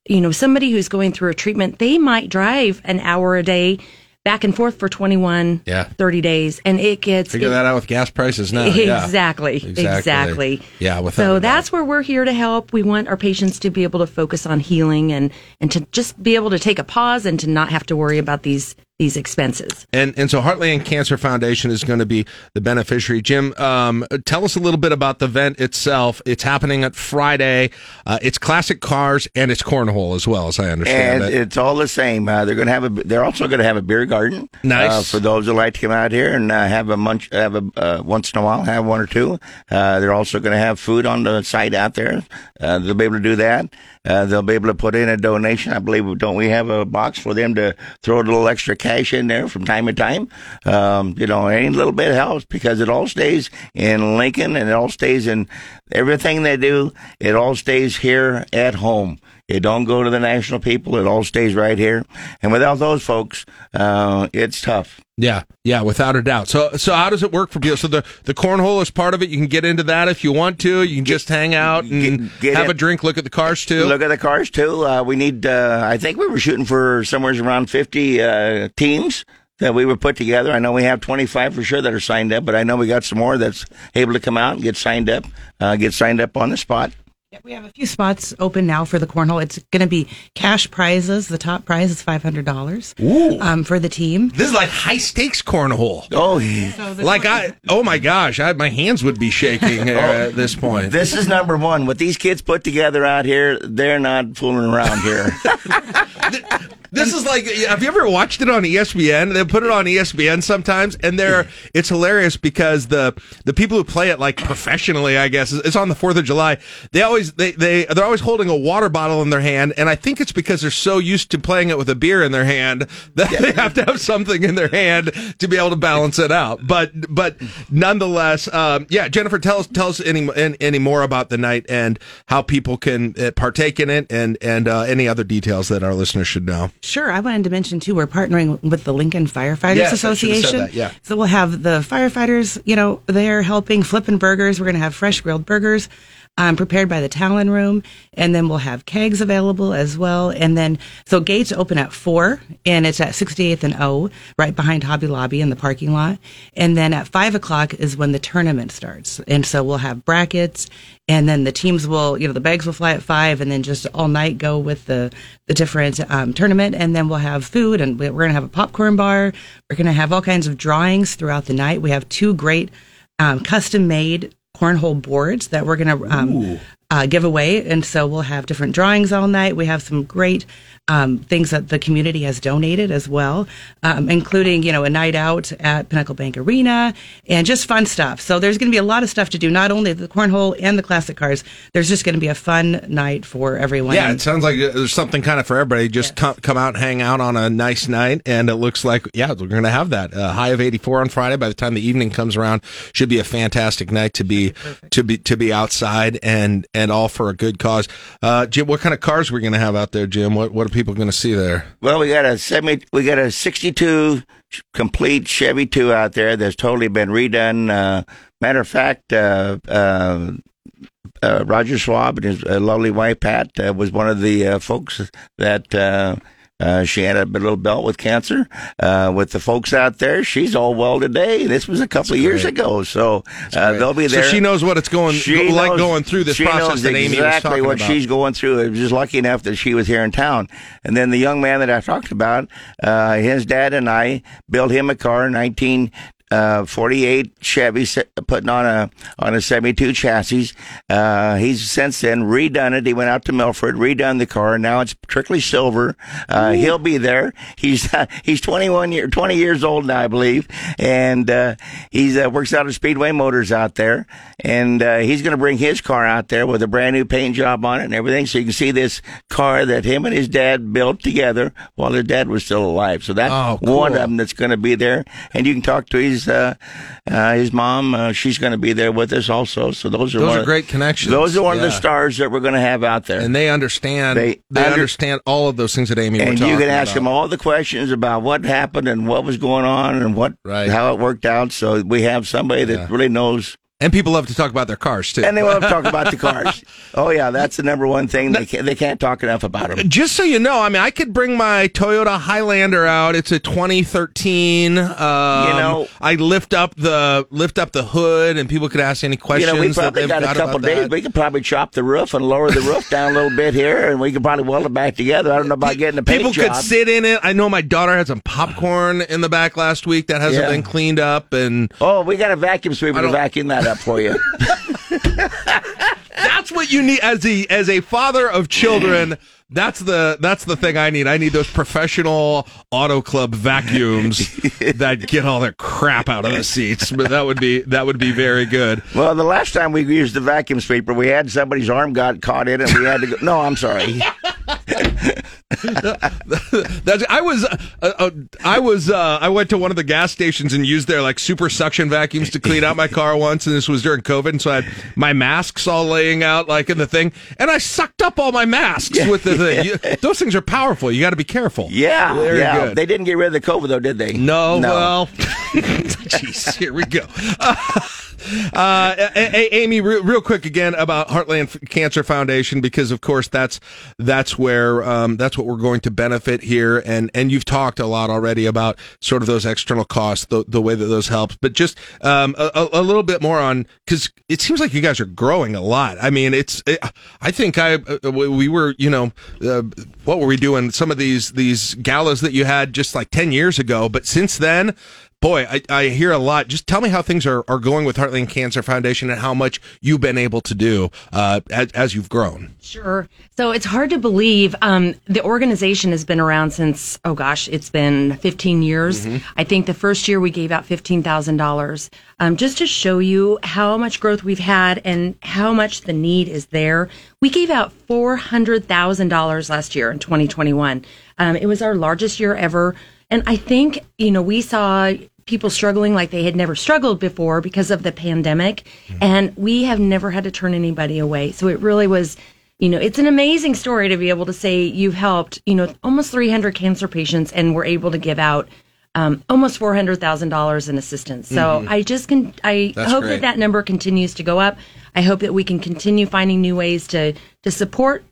X: you know, somebody who's going through a treatment, they might drive an hour a day back and forth for 21,
B: Yeah.
X: 30 days. And it gets,
B: Figure
X: it-
B: that out with gas prices now. Yeah.
X: Exactly. Exactly.
B: Yeah.
X: So that's where we're here to help. We want our patients to be able to focus on healing and, and to just be able to take a pause and to not have to worry about these these expenses.
B: And and so Heartland Cancer Foundation is going to be the beneficiary. Jim, um, tell us a little bit about the event itself. It's happening at Friday. Uh, it's classic cars and it's cornhole as well, as I understand
V: and
B: it.
V: it's all the same. Uh, they're going to have a. They're also going to have a beer garden.
B: Nice.
V: uh, for those who like to come out here and uh, have a munch. Have a uh, once in a while have one or two. Uh, they're also going to have food on the site out there. Uh, they'll be able to do that. Uh, they'll be able to put in a donation. I believe don't we have a box for them to throw a little extra cash in there from time to time. Um, you know, any little bit helps because it all stays in Lincoln and it all stays in everything they do. It all stays here at home. It don't go to the national people. It all stays right here. And without those folks, uh, it's tough.
B: Yeah, yeah, without a doubt. So, so how does it work for people? So the the cornhole is part of it. You can get into that if you want to. You can just hang out and
V: get
B: have
V: in-
B: a drink, look at the cars too.
V: Look at the cars too. Uh, we need. Uh, I think we were shooting for somewhere around fifty uh, teams that we were put together. I know we have twenty five for sure that are signed up, but I know we got some more that's able to come out and get signed up. Uh, get signed up on the spot.
W: We have a few spots open now for the cornhole. It's going to be cash prizes. The top prize is five hundred dollars um, for the team.
B: This is like high stakes cornhole.
V: Oh, yeah.
W: So the
B: Like I, oh my gosh, I, my hands would be shaking here at this point.
V: This is number one. What these kids put together out here, they're not fooling around here.
B: This is like, have you ever watched it on ESPN? They put it on ESPN sometimes, and they're it's hilarious because the the people who play it like professionally, I guess, it's on the Fourth of July. They always they they they're always holding a water bottle in their hand, and I think it's because they're so used to playing it with a beer in their hand that they have to have something in their hand to be able to balance it out. But but nonetheless, um, yeah, Jennifer, tell us tell us any any more about the night and how people can uh, partake in it, and and uh, any other details that our listeners should know.
W: Sure. I wanted to mention too, we're partnering with the Lincoln Firefighters
B: Yes, I should've said
W: Association.
B: that, yeah.
W: So we'll have the firefighters, you know, they're helping flipping burgers. We're going to have fresh grilled burgers. Um, prepared by the Talon Room, and then we'll have kegs available as well. And then, so gates open at four, and it's at 68th and O, right behind Hobby Lobby in the parking lot. And then at five o'clock is when the tournament starts. And so we'll have brackets, and then the teams will, you know, the bags will fly at five, and then just all night go with the the different um, tournament, and then we'll have food, and we- we're going to have a popcorn bar. We're going to have all kinds of drawings throughout the night. We have two great um, custom made cornhole boards that we're going to um, uh, give away. And so we'll have different drawings all night. We have some great um, things that the community has donated as well, um, including, you know, a night out at Pinnacle Bank Arena and just fun stuff. So there's going to be a lot of stuff to do, not only the cornhole and the classic cars. There's just going to be a fun night for everyone.
B: Yeah, it sounds like there's something kind of for everybody. Just come, come out and hang out on a nice night, and it looks like yeah, we're going to have that uh, high of 84 on Friday. By the time the evening comes around, should be a fantastic night to be to be to be outside and and all for a good cause. Uh, Jim, what kind of cars we're we going to have out there, Jim? What what people going to see there?
V: Well, we got a semi, we got a '62 complete Chevy 2 out there that's totally been redone. Uh, matter of fact, uh, uh, uh, Roger Schwab and his uh, lovely wife Pat uh, was one of the folks that. Uh, she had a little belt with cancer. Uh, with the folks out there, she's all well today. This was a couple of years ago, so uh, they'll be there.
B: So she knows what it's going
V: She
B: like
V: knows-
B: going through this
V: she
B: process
V: knows
B: that Amy was
V: exactly what
B: about.
V: she's going through. I was just lucky enough that she was here in town. And then the young man that I talked about, uh, his dad and I built him a car in 19. Uh, 48 Chevy putting on a on a 72 chassis. Uh, he's since then redone it. He went out to Milford, redone the car. Now it's strictly silver. Uh, he'll be there. He's uh, he's 21 year 20 years old now, I believe, and uh, he's uh, works out at Speedway Motors out there, and uh, he's going to bring his car out there with a brand new paint job on it and everything, so you can see this car that him and his dad built together while their dad was still alive. So that's
B: Oh, cool.
V: one of them that's going to be there, and you can talk to his uh, uh, his mom. Uh, she's going to be there with us also. So those are
B: Those
V: one
B: are great connections.
V: Those are one of the stars that we're going to have out there.
B: and they understand.
V: They
B: They,
V: under-
B: understand all of those things that Amy.
V: and you can ask
B: about.
V: them all the questions about what happened and what was going on and what how it worked out. So we have somebody that really knows.
B: And people love to talk about their cars too.
V: And they love to talk about the cars. Oh yeah, that's the number one thing they can't, they can't talk enough about them.
B: Just so you know, I mean, I could bring my Toyota Highlander out. It's a 2013. Um, you
V: know-
B: I lift up the lift up the hood, and people could ask any questions.
V: You know, we probably got a couple days.
B: that.
V: We could probably chop the roof and lower the roof down a little bit here, and we could probably weld it back together. I don't know about getting the paint
B: People
V: job.
B: could sit in it. I know my daughter had some popcorn in the back last week that hasn't
V: Yeah.
B: been cleaned up, and
V: oh, we got a vacuum sweeper to vacuum that up for you.
B: that's what you need as a as a father of children. That's the that's the thing I need. I need those professional auto club vacuums that get all their crap out of the seats. But that would be that would be very good.
V: Well, the last time we used the vacuum sweeper, we had somebody's arm got caught in it. and We had to go. No, I'm sorry.
B: That's I was uh, uh, I was uh, I went to one of the gas stations and used their like super suction vacuums to clean out my car once, and this was during COVID, and so I had my masks all laying out like in the thing, and I sucked up all my masks with the thing. You, those things are powerful. You got to be careful.
V: Yeah,
B: Very
V: yeah.
B: good.
V: They didn't get rid of the COVID though, did they?
B: No,
V: No.
B: well, jeez, here we go. Uh, Uh, a- a- Amy, real, real quick again about Heartland Cancer Foundation because, of course, that's that's where um, that's what we're going to benefit here, and and you've talked a lot already about sort of those external costs, the, the way that those help, but just um, a, a- little bit more on because it seems like you guys are growing a lot. I mean, it's it, I think I uh, we were you know uh, what were we doing some of these these galas that you had just like ten years ago, but since then. Boy, I, I hear a lot. Just tell me how things are, are going with Heartland Cancer Foundation and how much you've been able to do uh, as, as you've grown.
X: Sure. So it's hard to believe. Um, the organization has been around since, oh gosh, it's been 15 years.
B: Mm-hmm.
X: I think the first year we gave out $15,000 um, just to show you how much growth we've had and how much the need is there. We gave out $400,000 last year in 2021. Um, it was our largest year ever. And I think, you know, we saw people struggling like they had never struggled before because of the pandemic. And we have never had to turn anybody away. So it really was, you know, it's an amazing story to be able to say you've helped, you know, almost 300 cancer patients and we're able to give out um, almost $400,000 in assistance. So
B: Mhm.
X: I just can, I
B: That's
X: hope
B: great.
X: that that number continues to go up. I hope that we can continue finding new ways to, to support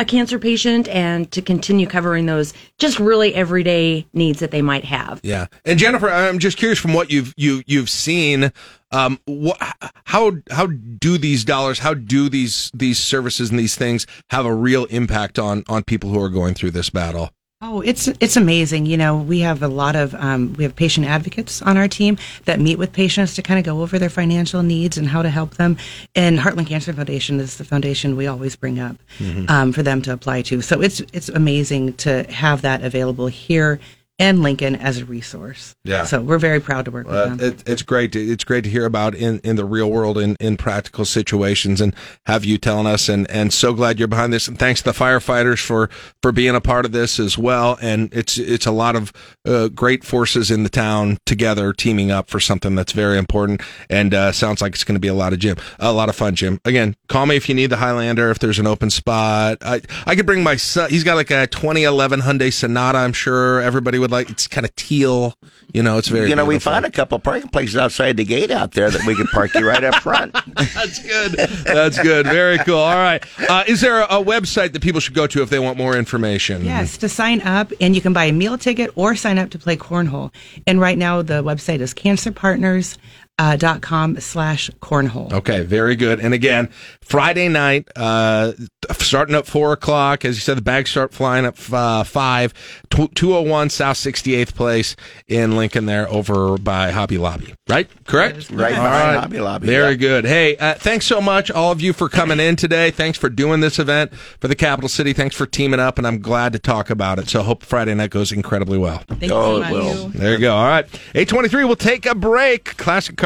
X: a cancer patient and to continue covering those just really everyday needs that they might have.
B: Yeah, and Jennifer, I'm just curious from what you've you you've seen. Um, what, how how do these dollars, how do these these services and these things have a real impact on on people who are going through this battle?
W: Oh, it's it's amazing. You know, we have a lot of um, we have patient advocates on our team that meet with patients to kind of go over their financial needs and how to help them. And Heartland Cancer Foundation is the foundation we always bring up
B: Mhm.
W: um, for them to apply to. So it's it's amazing to have that available here and Lincoln as a resource.
B: Yeah.
W: So we're very proud to work with
B: Uh,
W: them.
B: it, it's great. To, it's great to hear about in, in the real world in, in practical situations and have you telling us. And, and so glad you're behind this. And thanks to the firefighters for, for being a part of this as well. And it's it's a lot of uh, great forces in the town together teaming up for something that's very important. And uh, sounds like it's going to be a lot of Jim, a lot of fun. Jim, again, call me if you need the Highlander. If there's an open spot, I I could bring my son. He's got like a 2011 Hyundai Sonata. I'm sure everybody would like. It's kind of teal. You know, it's very.
V: you know, we
B: beautiful.
V: found a couple parking places outside the gate out there that we could park you right up front.
B: That's good. That's good. Very cool. All right. Uh, is there a, a website that people should go to if they want more information?
W: Yes, to sign up, and you can buy a meal ticket or sign up to play cornhole. And right now, the website is cancerpartners.com uh, dot com slash cornhole.
B: Okay, very good. And again, Friday night, uh, starting at four o'clock. As you said, the bags start flying at uh, five. Two hundred one South Sixty Eighth Place in Lincoln, there over by Hobby Lobby. Right? Correct.
V: Right
B: All
V: behind Hobby Lobby,
B: Very
V: yeah.
B: good. Hey, uh, thanks so much, all of you, for coming in today. Thanks for doing this event for the capital city. Thanks for teaming up, and I'm glad to talk about it. So, hope Friday night goes incredibly well.
W: Thank you Oh, so it will.
B: There you go. All right. 823, we'll take a break. Classic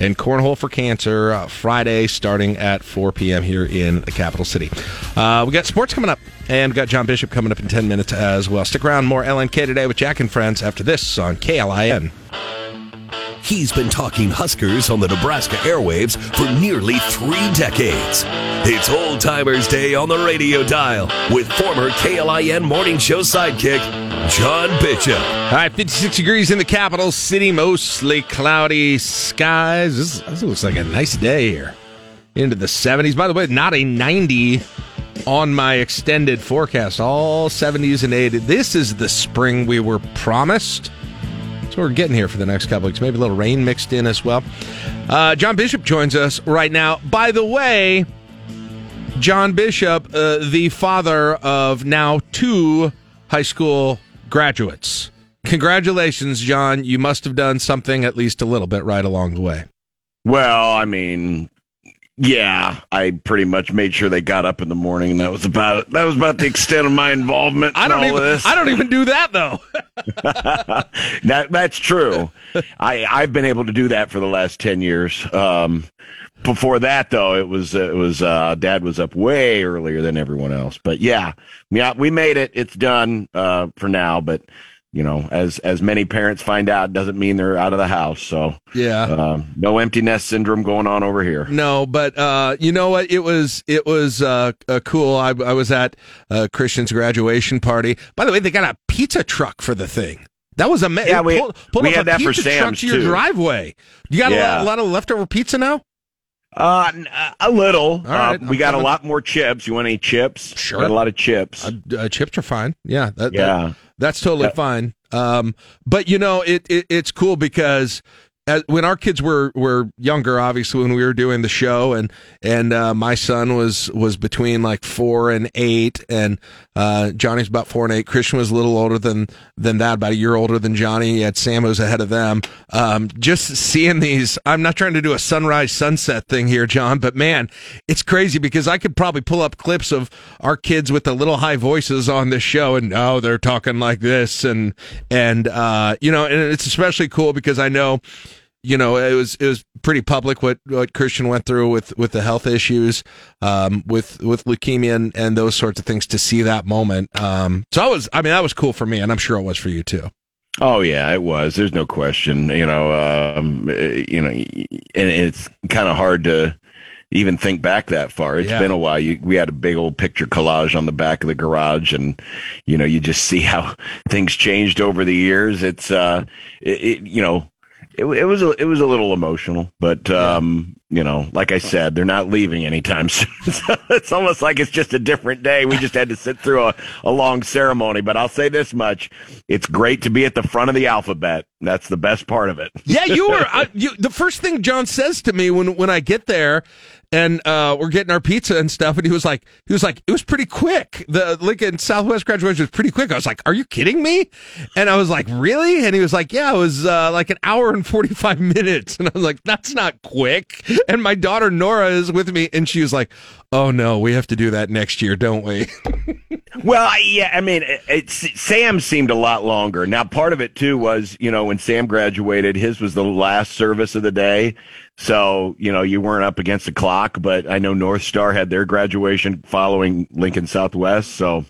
B: and Cornhole for Cancer uh, Friday starting at 4 p.m. here in the capital city. Uh, we got sports coming up, and we got John Bishop coming up in 10 minutes as well. Stick around. More LNK today with Jack and Friends after this on KLIN.
A: He's been talking Huskers on the Nebraska airwaves for nearly three decades. It's Old Timers Day on the radio dial with former KLIN morning show sidekick, John Bishop.
B: All right, 56 degrees in the capital city, mostly cloudy skies. This, this looks like a nice day here. Into the 70s. By the way, not a 90 on my extended forecast. All 70s and 80s. This is the spring we were promised. What we're getting here for the next couple weeks. Maybe a little rain mixed in as well. Uh, John Bishop joins us right now. By the way, John Bishop, uh, the father of now two high school graduates. Congratulations, John. You must have done something at least a little bit right along the way.
Y: Well, I mean, yeah, I pretty much made sure they got up in the morning, and that was about it. That was about the extent of my involvement.
B: I don't even.
Y: This.
B: I don't even do that though.
Y: that that's true. I I've been able to do that for the last ten years. Um, before that, though, it was it was uh, Dad was up way earlier than everyone else. But yeah, yeah, we made it. It's done uh, for now. But you know, as as many parents find out, doesn't mean they're out of the house. So
B: Yeah.
Y: um, no empty nest syndrome going on over here.
B: No, but uh, you know what? It was it was uh, uh, cool. I, I was at uh, Christian's graduation party. By the way, they got a pizza truck for the thing. That was amazing.
Y: Yeah, we-
B: pulled, pulled
Y: we had
B: a
Y: that for
B: pizza truck
Y: Sam's,
B: to your
Y: too.
B: driveway. You got a, lot, a lot of leftover pizza now.
Y: Uh, n- a little.
B: right,
Y: uh, we got a lot more chips. You want any chips?
B: Sure.
Y: Got a lot of chips.
B: Uh, uh, chips are fine. Yeah, that, that-
Y: Yeah.
B: That's totally
Y: Yeah.
B: fine. Um, but you know, it, it it's cool because as, when our kids were were younger, obviously when we were doing the show, and and uh, my son was was between like four and eight, and uh, Johnny's about four and eight. Christian was a little older than than that, about a year older than Johnny. Yet Sam was ahead of them. Um, just seeing these, I'm not trying to do a sunrise sunset thing here, John, but man, it's crazy because I could probably pull up clips of our kids with the little high voices on this show, and oh, they're talking like this, and and uh, you know, and it's especially cool because I know you know, it was it was pretty public what what Christian went through with with the health issues, um, with with leukemia and, and those sorts of things. To see that moment, um, so I was, I mean, that was cool for me, and I'm sure it was for you too.
Y: Oh yeah, it was. There's no question. You know, um, eh, you know, and it's kind of hard to even think back that far. It's
B: Yeah.
Y: been a while. You, we had a big old picture collage on the back of the garage, and you know, you just see how things changed over the years. It's, uh, it, it you know. It, it was a, it was a little emotional, but um, you know, like I said, they're not leaving anytime soon. so it's almost like it's just a different day. We just had to sit through a, a long ceremony. But I'll say this much: it's great to be at the front of the alphabet. That's the best part of it.
B: Yeah, you were. I, you, the first thing John says to me when when I get there, and uh, we're getting our pizza and stuff, and he was like, he was like, it was pretty quick. The Lincoln Southwest graduation was pretty quick. I was like, are you kidding me? And I was like, really? And he was like, yeah, it was uh, like an hour and forty five minutes. And I was like, that's not quick. And my daughter Nora is with me, and she was like, oh no, we have to do that next year, don't we?
Y: Well, I, yeah, I mean, it, it's Sam seemed a lot longer. Now, part of it too was, you know, when Sam graduated, his was the last service of the day. So, you know, you weren't up against the clock, but I know North Star had their graduation following Lincoln Southwest. So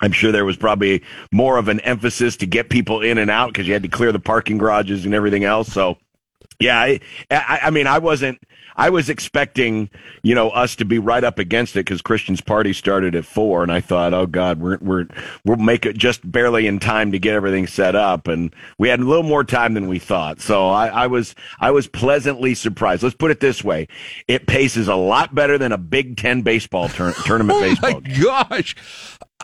Y: I'm sure there was probably more of an emphasis to get people in and out because you had to clear the parking garages and everything else. So, yeah, I, I, I mean, I wasn't. I was expecting, you know, us to be right up against it because Christian's party started at four, and I thought, oh God, we're we're we'll make it just barely in time to get everything set up, and we had a little more time than we thought. So I, I was I was pleasantly surprised. Let's put it this way: it paces a lot better than a Big Ten baseball tur- tournament
B: oh
Y: baseball.
B: my gosh!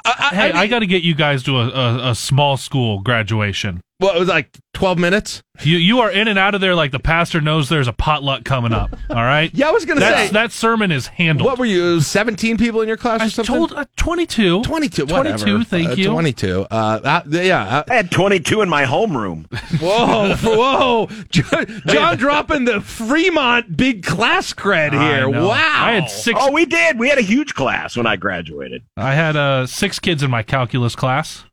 C: hey, I, got to get you guys to a, a, a small school graduation.
B: Well, it was like twelve minutes.
C: You you are in and out of there like the pastor knows there's a potluck coming up. All right.
B: Yeah, I was gonna
C: That's-
B: say-
C: that sermon is handled.
B: What were you? Seventeen people in your class or
C: I
B: something?
C: told uh, 22.
B: 22,
C: 22, thank
B: Uh,
C: you.
B: 22. Uh, uh, yeah.
Y: I had 22 in my homeroom.
B: Whoa, whoa. John, John dropping the Fremont big class cred here.
C: know.
B: Wow.
C: I had six.
Y: Oh, we did. We had a huge class when I graduated.
C: I had uh, six kids in my calculus class.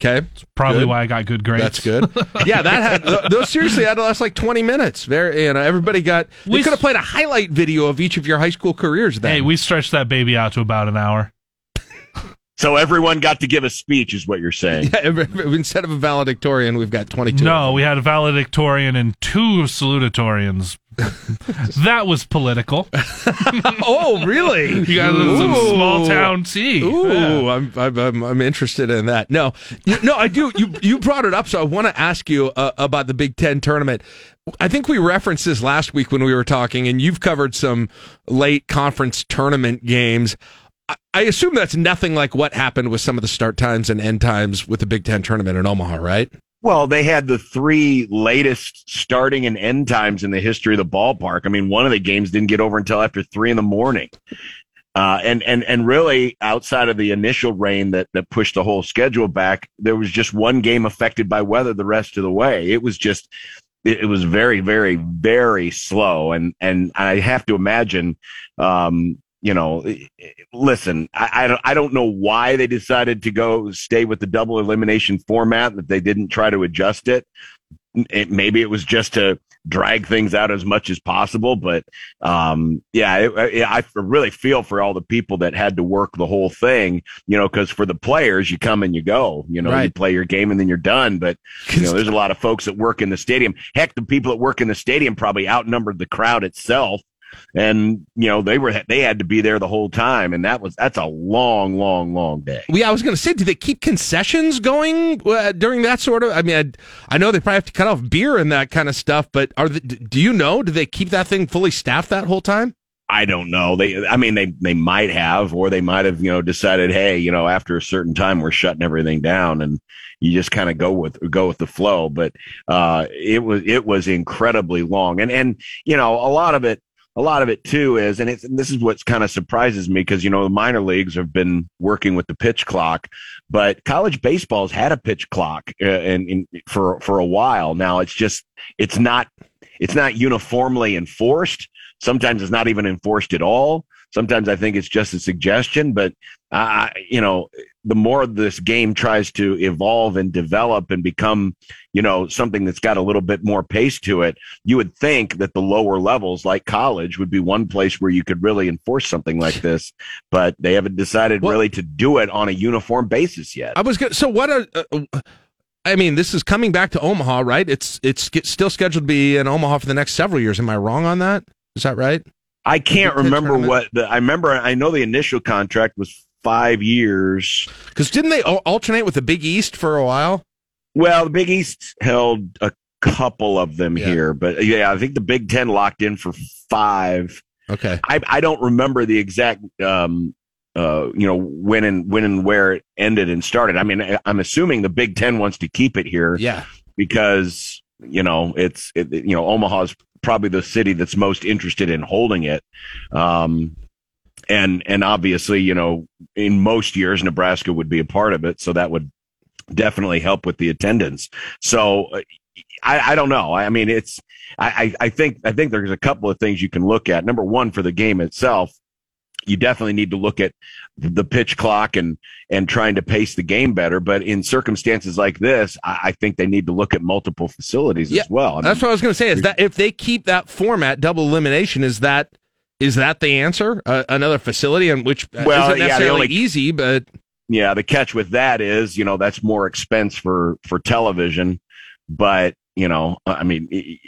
B: Okay.
C: it's Probably
B: Good.
C: why I got good grades.
B: That's good. yeah, that had th- those seriously had to last like twenty minutes. Very, you know, everybody got. We could have played a highlight video of each of your high school careers. Then.
C: Hey, we stretched that baby out to about an hour.
Y: So everyone got to give a speech, is what you're saying.
B: Yeah, instead of a valedictorian, we've got twenty-two.
C: No, we had a valedictorian and two salutatorians. that was political.
B: oh, really?
C: You got are some small town tea.
B: Ooh,
C: Yeah.
B: I'm, I'm I'm I'm interested in that. No, you, no, I do. You you brought it up, so I want to ask you uh, about the Big Ten tournament. I think we referenced this last week when we were talking, and you've covered some late conference tournament games. I- assume that's nothing like what happened with some of the start times and end times with the Big Ten tournament in Omaha, right?
Y: Well, they had the three latest starting and end times in the history of the ballpark. I mean, one of the games didn't get over until after three in the morning. Uh, and, and, and really outside of the initial rain that, that pushed the whole schedule back, there was just one game affected by weather the rest of the way. It was just, it, it was very, very, very slow. And, and I have to imagine, um, you know, eh, eh, listen, I, I don't, I don't know why they decided to go stay with the double elimination format that they didn't try to adjust it. it eh, maybe it was just to drag things out as much as possible, but um, yeah, it, it, I really feel for all the people that had to work the whole thing, you know, because for the players, you come and you go, you know, you play your game and then you're done. But you know, there's a lot of folks that work in the stadium. Heck, the people that work in the stadium probably outnumbered the crowd itself and you know they were they had to be there the whole time, and that was that's a long, long, long day.
B: Yeah, I was going to say, do they keep concessions going uh, during that sort of? I mean, I, I know they probably have to cut off beer and that kind of stuff, but are the, do you know? Do they keep that thing fully staffed that whole time?
Y: I don't know. They, I mean, they, they might have, or they might have, you know, decided, hey, you know, after a certain time, we're shutting everything down, and you just kind of go with go with the flow. But uh, it was it was incredibly long, and and you know, a lot of it, a lot of it too is, and and this is what kind of surprises me because you know the minor leagues have been working with the pitch clock, but college baseball's had a pitch clock, uh, and, and for for a while now. It's just it's not it's not uniformly enforced Sometimes it's not even enforced at all. Sometimes I think it's just a suggestion, but uh, you know, the more this game tries to evolve and develop and become, you know, something that's got a little bit more pace to it, you would think that the lower levels, like college, would be one place where you could really enforce something like this. But they haven't decided well, really to do it on a uniform basis yet.
B: I was good. So what? Are, uh, I mean, this is coming back to Omaha, right? It's it's still scheduled to be in Omaha for the next several years. Am I wrong on that? Is that right?
Y: I can't remember what the, I remember. I know the initial contract was five years.
B: Because didn't they alternate with the Big East for a while?
Y: Well, the Big East held a couple of them yeah. here, but yeah, I think the Big Ten locked in for five.
B: Okay.
Y: I, I don't remember the exact, um, uh, you know, when and when and where it ended and started. I mean, I'm assuming the Big Ten wants to keep it here.
B: Yeah.
Y: Because you know it's it, you know Omaha's probably the city that's most interested in holding it. Um, and and obviously, you know, in most years, Nebraska would be a part of it, so that would definitely help with the attendance. So uh, I, I don't know. I mean, it's I, I think I think there's a couple of things you can look at. Number one, for the game itself, you definitely need to look at the pitch clock and and trying to pace the game better. But in circumstances like this, I, I think they need to look at multiple facilities yeah, as well. I mean,
B: that's what I was going to say. Is that if they keep that format, double elimination, is that is that the answer? Uh, another facility, in which well, isn't necessarily yeah, only, easy, but
Y: yeah, the catch with that is you know that's more expense for for television, but you know, I mean,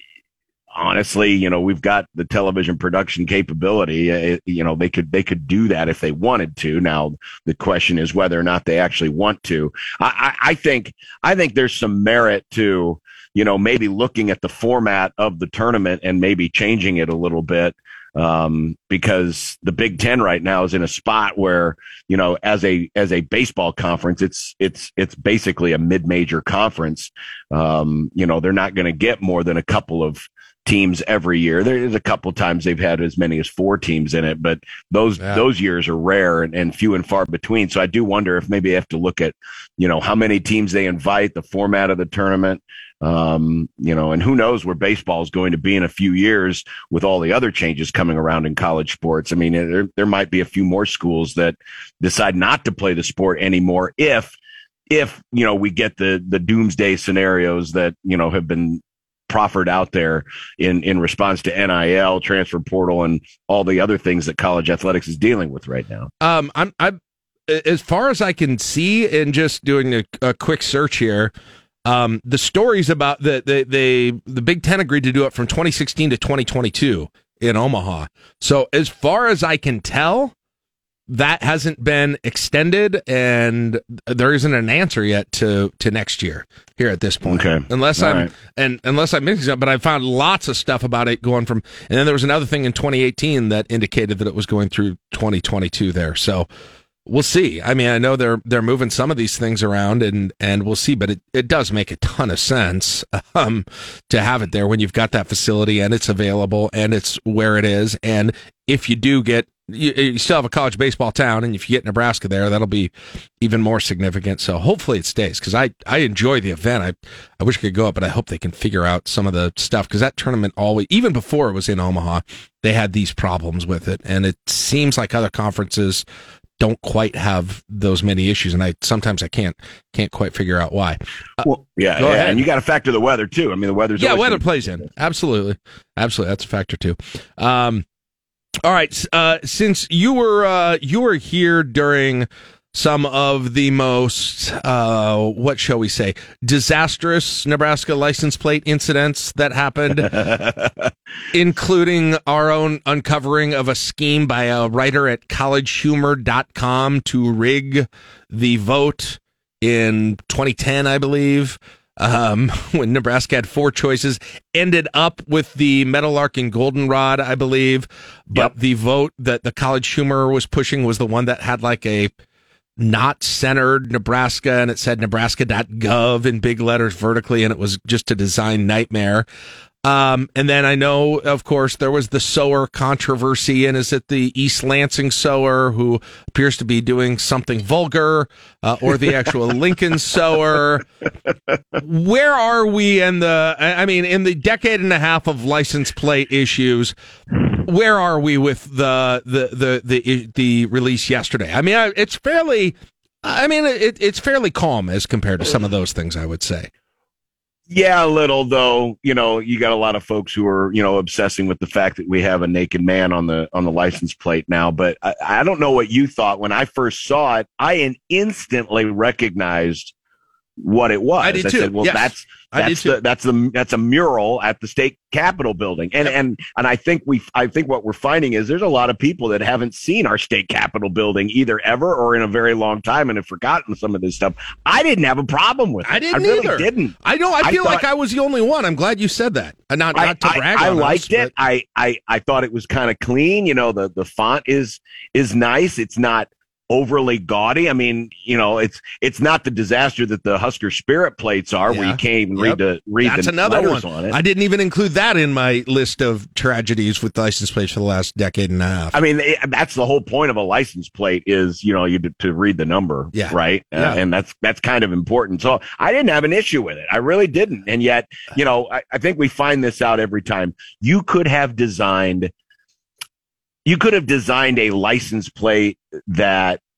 Y: honestly, you know, we've got the television production capability. It, you know, they could they could do that if they wanted to. Now the question is whether or not they actually want to. I, I, I think I think there's some merit to you know maybe looking at the format of the tournament and maybe changing it a little bit um, because the Big Ten right now is in a spot where you know, as a as a baseball conference, it's it's it's basically a mid major conference. Um, you know, they're not going to get more than a couple of teams every year. There's a couple times they've had as many as four teams in it, but those yeah. those years are rare and, and, few and far between. So I do wonder if maybe they have to look at, you know, how many teams they invite, the format of the tournament, um, you know, and who knows where baseball is going to be in a few years with all the other changes coming around in college sports. I mean, there there might be a few more schools that decide not to play the sport anymore if if you know we get the the doomsday scenarios that you know have been proffered out there in in response to NIL, transfer portal, and all the other things that college athletics is dealing with right now.
B: Um, I'm I'm as far as I can see, in just doing a, a quick search here. Um, the stories about the, the the the Big Ten agreed to do it from 2016 to 2022 in Omaha. So as far as I can tell, that hasn't been extended and there isn't an answer yet to to next year here at this point
Y: okay
B: unless All i'm right. and unless i'm mixing up but i found lots of stuff about it going from and then there was another thing in 2018 that indicated that it was going through 2022 there so we'll see i mean i know they're they're moving some of these things around and and we'll see but it, it does make a ton of sense um to have it there when you've got that facility and it's available and it's where it is and if you do get you, you, still have a college baseball town, and if you get Nebraska there, that'll be even more significant. So hopefully it stays because I, I enjoy the event. I I wish I could go up, but I hope they can figure out some of the stuff because that tournament always, even before it was in Omaha, they had these problems with it, and it seems like other conferences don't quite have those many issues, and I sometimes I can't can't quite figure out why.
Y: Uh, well, yeah, yeah, and you got to factor the weather too. I mean, the weather's
B: yeah, weather plays in absolutely, absolutely. That's a factor too. Um, all right. Uh, since you were uh, you were here during some of the most, uh, what shall we say, disastrous Nebraska license plate incidents that happened, including our own uncovering of a scheme by a writer at collegehumor.com to rig the vote in 2010, I believe. Um, when Nebraska had four choices, ended up with the Meadowlark and Goldenrod, I believe. But the vote that the college humor was pushing was the one that had like a not centered Nebraska and it said nebraska.gov in big letters vertically and it was just a design nightmare. Um, and then I know, of course, there was the sower controversy, and is it the East Lansing sower who appears to be doing something vulgar, uh, or the actual Lincoln sower? Where are we in the? I mean, in the decade and a half of license plate issues, where are we with the the the the the release yesterday? I mean, it's fairly. I mean, it, it's fairly calm as compared to some of those things. I would say.
Y: Yeah, a little though. You know, you got a lot of folks who are you know obsessing with the fact that we have a naked man on the on the license plate now. But I, I don't know what you thought when I first saw it. I instantly recognized what it was.
B: I did too.
Y: said, well,
B: Yes.
Y: that's
B: I
Y: that's the, that's the that's a mural at the state capitol building, and and and I think we I think what we're finding is there's a lot of people that haven't seen our state capitol building either ever or in a very long time and have forgotten some of this stuff. I didn't have a problem with it.
B: I didn't
Y: really
B: either.
Y: Didn't
B: I know. I feel like
Y: thought-
B: I was the only one. I'm glad you said that. Uh, not
Y: I,
B: to brag.
Y: I,
B: on
Y: liked
B: us,
Y: it. I, I I thought it was kind of clean. You know, the the font is is nice. It's not overly gaudy. I mean, you know, it's it's not the disaster that the Husker Spirit plates are, where
B: Yeah.
Y: you can't even
B: Yep.
Y: read the read
B: That's
Y: the
B: another
Y: letters
B: one.
Y: on it.
B: I didn't even include that in my list of tragedies with license plates for the last decade and a half.
Y: I mean, it, that's the whole point of a license plate is, you know, you to, to read the number,
B: Yeah.
Y: right? Uh,
B: Yeah.
Y: and that's that's kind of important. So I didn't have an issue with it. I really didn't. And yet, you know, I, I think we find this out every time. You could have designed, you could have designed a license plate that.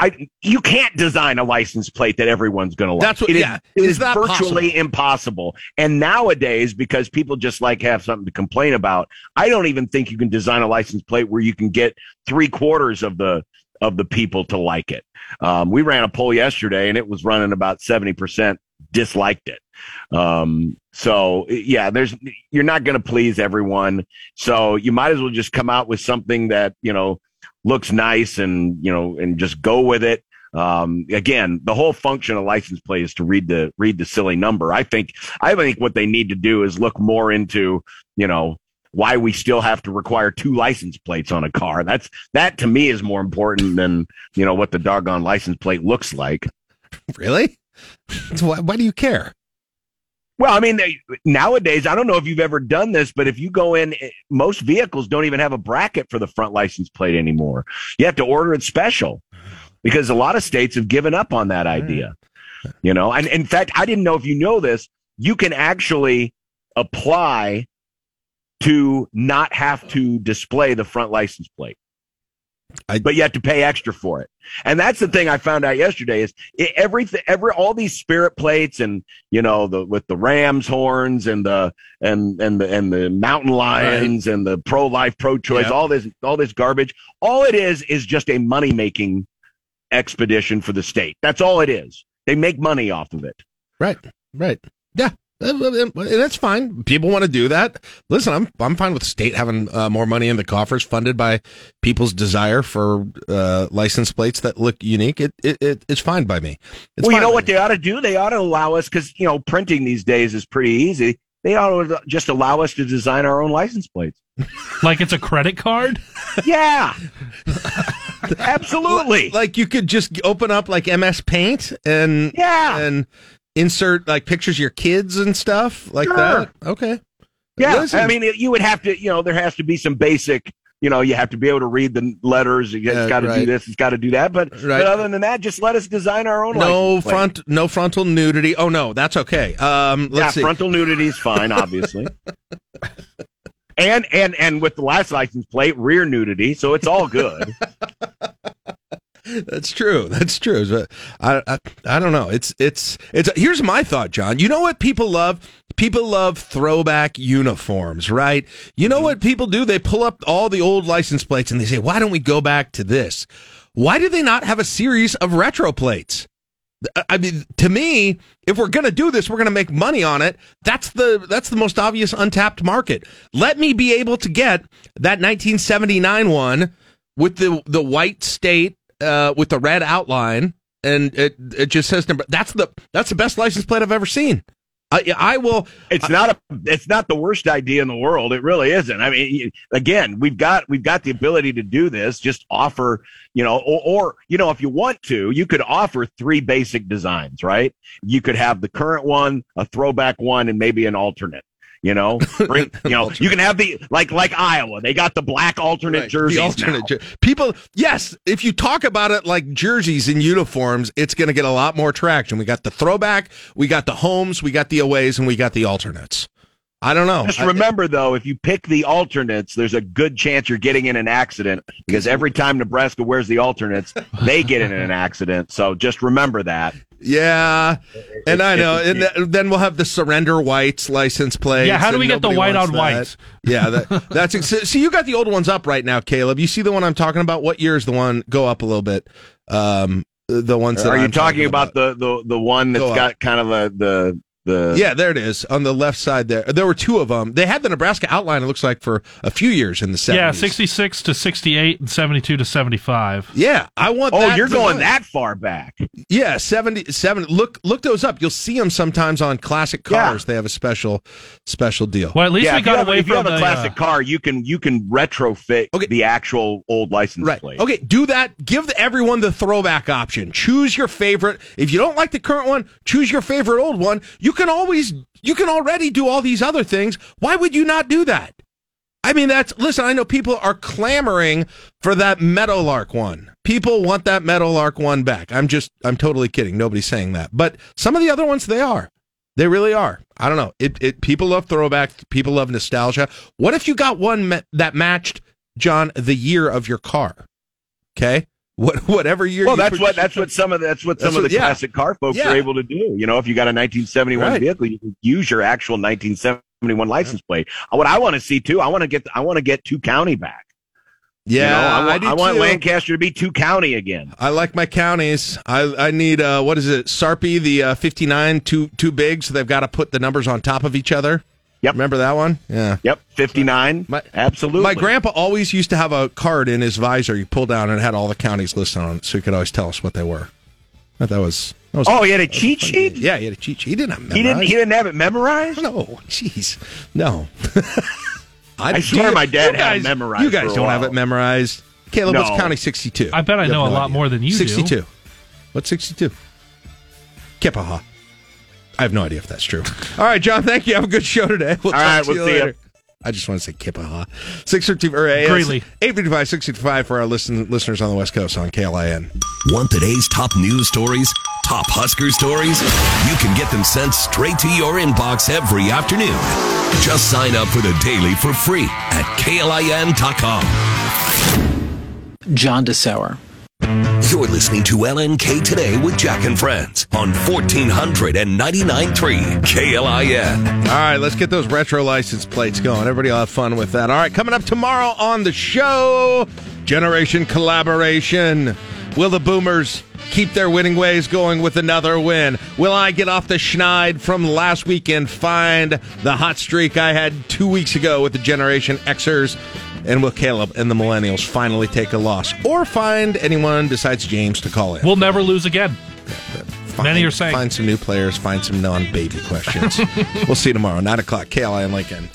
Y: I, you can't design a license plate that everyone's going to like.
B: That's what-
Y: It is-
B: yeah.
Y: it
B: Is
Y: is
B: that
Y: virtually impossible. And nowadays, because people just like have something to complain about, I don't even think you can design a license plate where you can get three quarters of the of the people to like it. Um, we ran a poll yesterday, and it was running about seventy percent disliked it. Um, so yeah, there's you're not going to please everyone, so you might as well just come out with something that you know looks nice and you know and just go with it. Um, again, the whole function of license plate is to read the read the silly number. I think I think what they need to do is look more into you know why we still have to require two license plates on a car. That's that to me is more important than you know what the doggone license plate looks like.
B: Really? Why, why do you care?
Y: Well, I mean, they, nowadays, I don't know if you've ever done this, but if you go in, eh, most vehicles don't even have a bracket for the front license plate anymore. You have to order it special because a lot of states have given up on that idea. You know, and in fact, I didn't know if you know this, you can actually apply to not have to display the front license plate. But you have to pay extra for it. And that's the thing I found out yesterday is it, everything, every, all these spirit plates and, you know, the, with the Rams horns and the, and, and the, and the mountain lions and the pro life, pro choice,
B: Yep.
Y: all this, all this garbage. All it is, is just a money making expedition for the state. That's all it is. They make money off of it.
B: Right. Right. Yeah. Uh, That's fine. People want to do that. Listen, I'm I'm fine with state having uh, more money in the coffers, funded by people's desire for uh, license plates that look unique. It, it, it it's fine by me. It's
Y: well, you know
B: by
Y: what they ought to do? They ought to allow us because you know printing these days is pretty easy. They ought to just allow us to design our own license plates.
C: like it's a credit card?
Y: Yeah, absolutely.
B: Like you could just open up like MS Paint and
Y: yeah,
B: and insert like pictures of your kids and stuff like
Y: Sure.
B: that. Okay.
Y: Yeah,
B: Listen.
Y: I mean, it- you would have to, you know, there has to be some basic, you know, you have to be able to read the letters. It's
B: Yeah,
Y: got to do this. It's got to do that. But,
B: Right.
Y: but other than that, just let us design our own.
B: no
Y: plate.
B: front, no frontal nudity. Oh no, that's okay. Um, let's
Y: yeah,
B: see.
Y: frontal nudity is fine, obviously. and and and with the last license plate, rear nudity, so it's all good.
B: That's true. That's true. But uh, I, I I don't know. It's it's it's. Here's my thought, John. You know what people love? People love throwback uniforms, right? You know mm-hmm. what people do? They pull up all the old license plates and they say, "Why don't we go back to this?" Why do they not have a series of retro plates? Uh, I mean, to me, if we're going to do this, we're going to make money on it. That's the that's the most obvious untapped market. Let me be able to get that 1979 one with the the white state uh, with the red outline, and it it just says number. That's the that's the best license plate I've ever seen. I, I will.
Y: It's not a. It's not the worst idea in the world. It really isn't. I mean, again, we've got we've got the ability to do this. Just offer, you know, or, or you know, if you want to, you could offer three basic designs, right? You could have the current one, a throwback one, and maybe an alternate. You know, Bring, you know, you can have the like like Iowa. They got the black alternate
B: Right,
Y: jerseys.
B: Alternate jer- people, yes. If you talk about it like jerseys and uniforms, it's going to get a lot more traction. We got the throwback, we got the homes, we got the aways, and we got the alternates. I don't know.
Y: Just
B: I-
Y: remember, though, if you pick the alternates, there's a good chance you're getting in an accident because every time Nebraska wears the alternates, they get in an accident. So just remember that.
B: Yeah, and I know, and th- then we'll have the surrender whites license plates.
C: Yeah, how do we get the white on
B: that.
C: white?
B: Yeah, that, that's ex- see, you got the old ones up right now, Caleb. You see the one I'm talking about. What year is the one? Go up a little bit. Um, the ones that
Y: Are you
B: I'm
Y: talking about, the, the the one that's
B: Go up.
Y: got kind of a, the the
B: Yeah, there it is on the left side there. There were two of them. They had the Nebraska outline, it looks like, for a few years in the 70s.
C: Yeah, 66 to 68 and 72 to 75.
B: Yeah, I want
Y: Oh,
B: that
Y: you're
B: to
Y: going
B: go.
Y: that far back.
B: Yeah, 77. Look look those up. You'll see them sometimes on classic cars. They have a special special deal.
C: Well, at least
Y: yeah,
C: we
Y: if you
C: got
Y: have,
C: away
Y: if you
C: from
Y: have a
C: the,
Y: classic
C: uh,
Y: car, you can you can retrofit okay. the actual old license
B: Right.
Y: plate.
B: Okay, do that. Give everyone the throwback option. Choose your favorite. If you don't like the current one, choose your favorite old one. You can always, you can already do all these other things. Why would you not do that? I mean, that's, listen, I know people are clamoring for that Meadowlark one. People want that Meadowlark one back. I'm just, I'm totally kidding. Nobody's saying that. But some of the other ones, they are. They really are. I don't know. It, it people love throwback. People love nostalgia. What if you got one that matched John the year of your car? Okay, what whatever year.
Y: Well,
B: you
Y: that's what that's what some of the, that's what
B: That's
Y: some of
B: what-
Y: the
B: yeah.
Y: classic car folks
B: Yeah.
Y: are able to do. You know, if you got a 1971
B: Right.
Y: vehicle, you can use your actual 1971 license plate. What I want to see too, I want to get I want to get two county back. You
B: Yeah,
Y: know, I,
B: I
Y: want, I want. Lancaster to be two county again.
B: I like my counties. I I need uh what is it? Sarpy the uh, 59 too too big, so they've got to put the numbers on top of each other.
Y: Yep.
B: Remember that one? Yeah.
Y: Yep, 59.
B: My,
Y: Absolutely.
B: My grandpa always used to have a card in his visor. You pull down and it had all the counties listed on it, so he could always tell us what they were. I that was. That was
Y: Oh, he had a cheat sheet.
B: Yeah, he had a cheat sheet. He didn't have it
Y: He didn't.
B: memorized.
Y: He didn't have it memorized.
B: No, jeez, no.
Y: I swear my dad
B: you
Y: had it memorized
B: You guys
Y: for a
B: don't have it memorized. Caleb,
Y: No.
B: what's county 62?
C: I bet I
B: You
C: know
B: have
C: a lot
B: idea.
C: more than you do.
B: 62. What's 62? Keya Paha. I have no idea if that's true. All right, John, thank you. Have a good show today. We'll
Y: All
B: talk
Y: right,
B: to
Y: we'll see ya.
B: later. I just want to say Keya Paha. 613 or
C: Greeley.
B: 855 655 for our listen, listeners on the West Coast on KLIN.
A: Want today's top news stories? Top Husker stories? You can get them sent straight to your inbox every afternoon. Just sign up for the daily for free at klin.com.
Z: John DeSauer.
A: You're listening to LNK Today with Jack and Friends on 1499.3 KLIN.
B: All right, let's get those retro license plates going. Everybody will have fun with that. All right, coming up tomorrow on the show, Generation Collaboration. Will the Boomers keep their winning ways going with another win? Will I get off the schneid from last weekend, find the hot streak I had two weeks ago with the Generation Xers? And will Caleb and the Millennials finally take a loss? Or find anyone besides James to call in?
C: We'll never lose again.
B: Find,
C: Many are saying.
B: Find some new players, find some non baby questions. we'll see you tomorrow, 9 o'clock, KLIN Lincoln.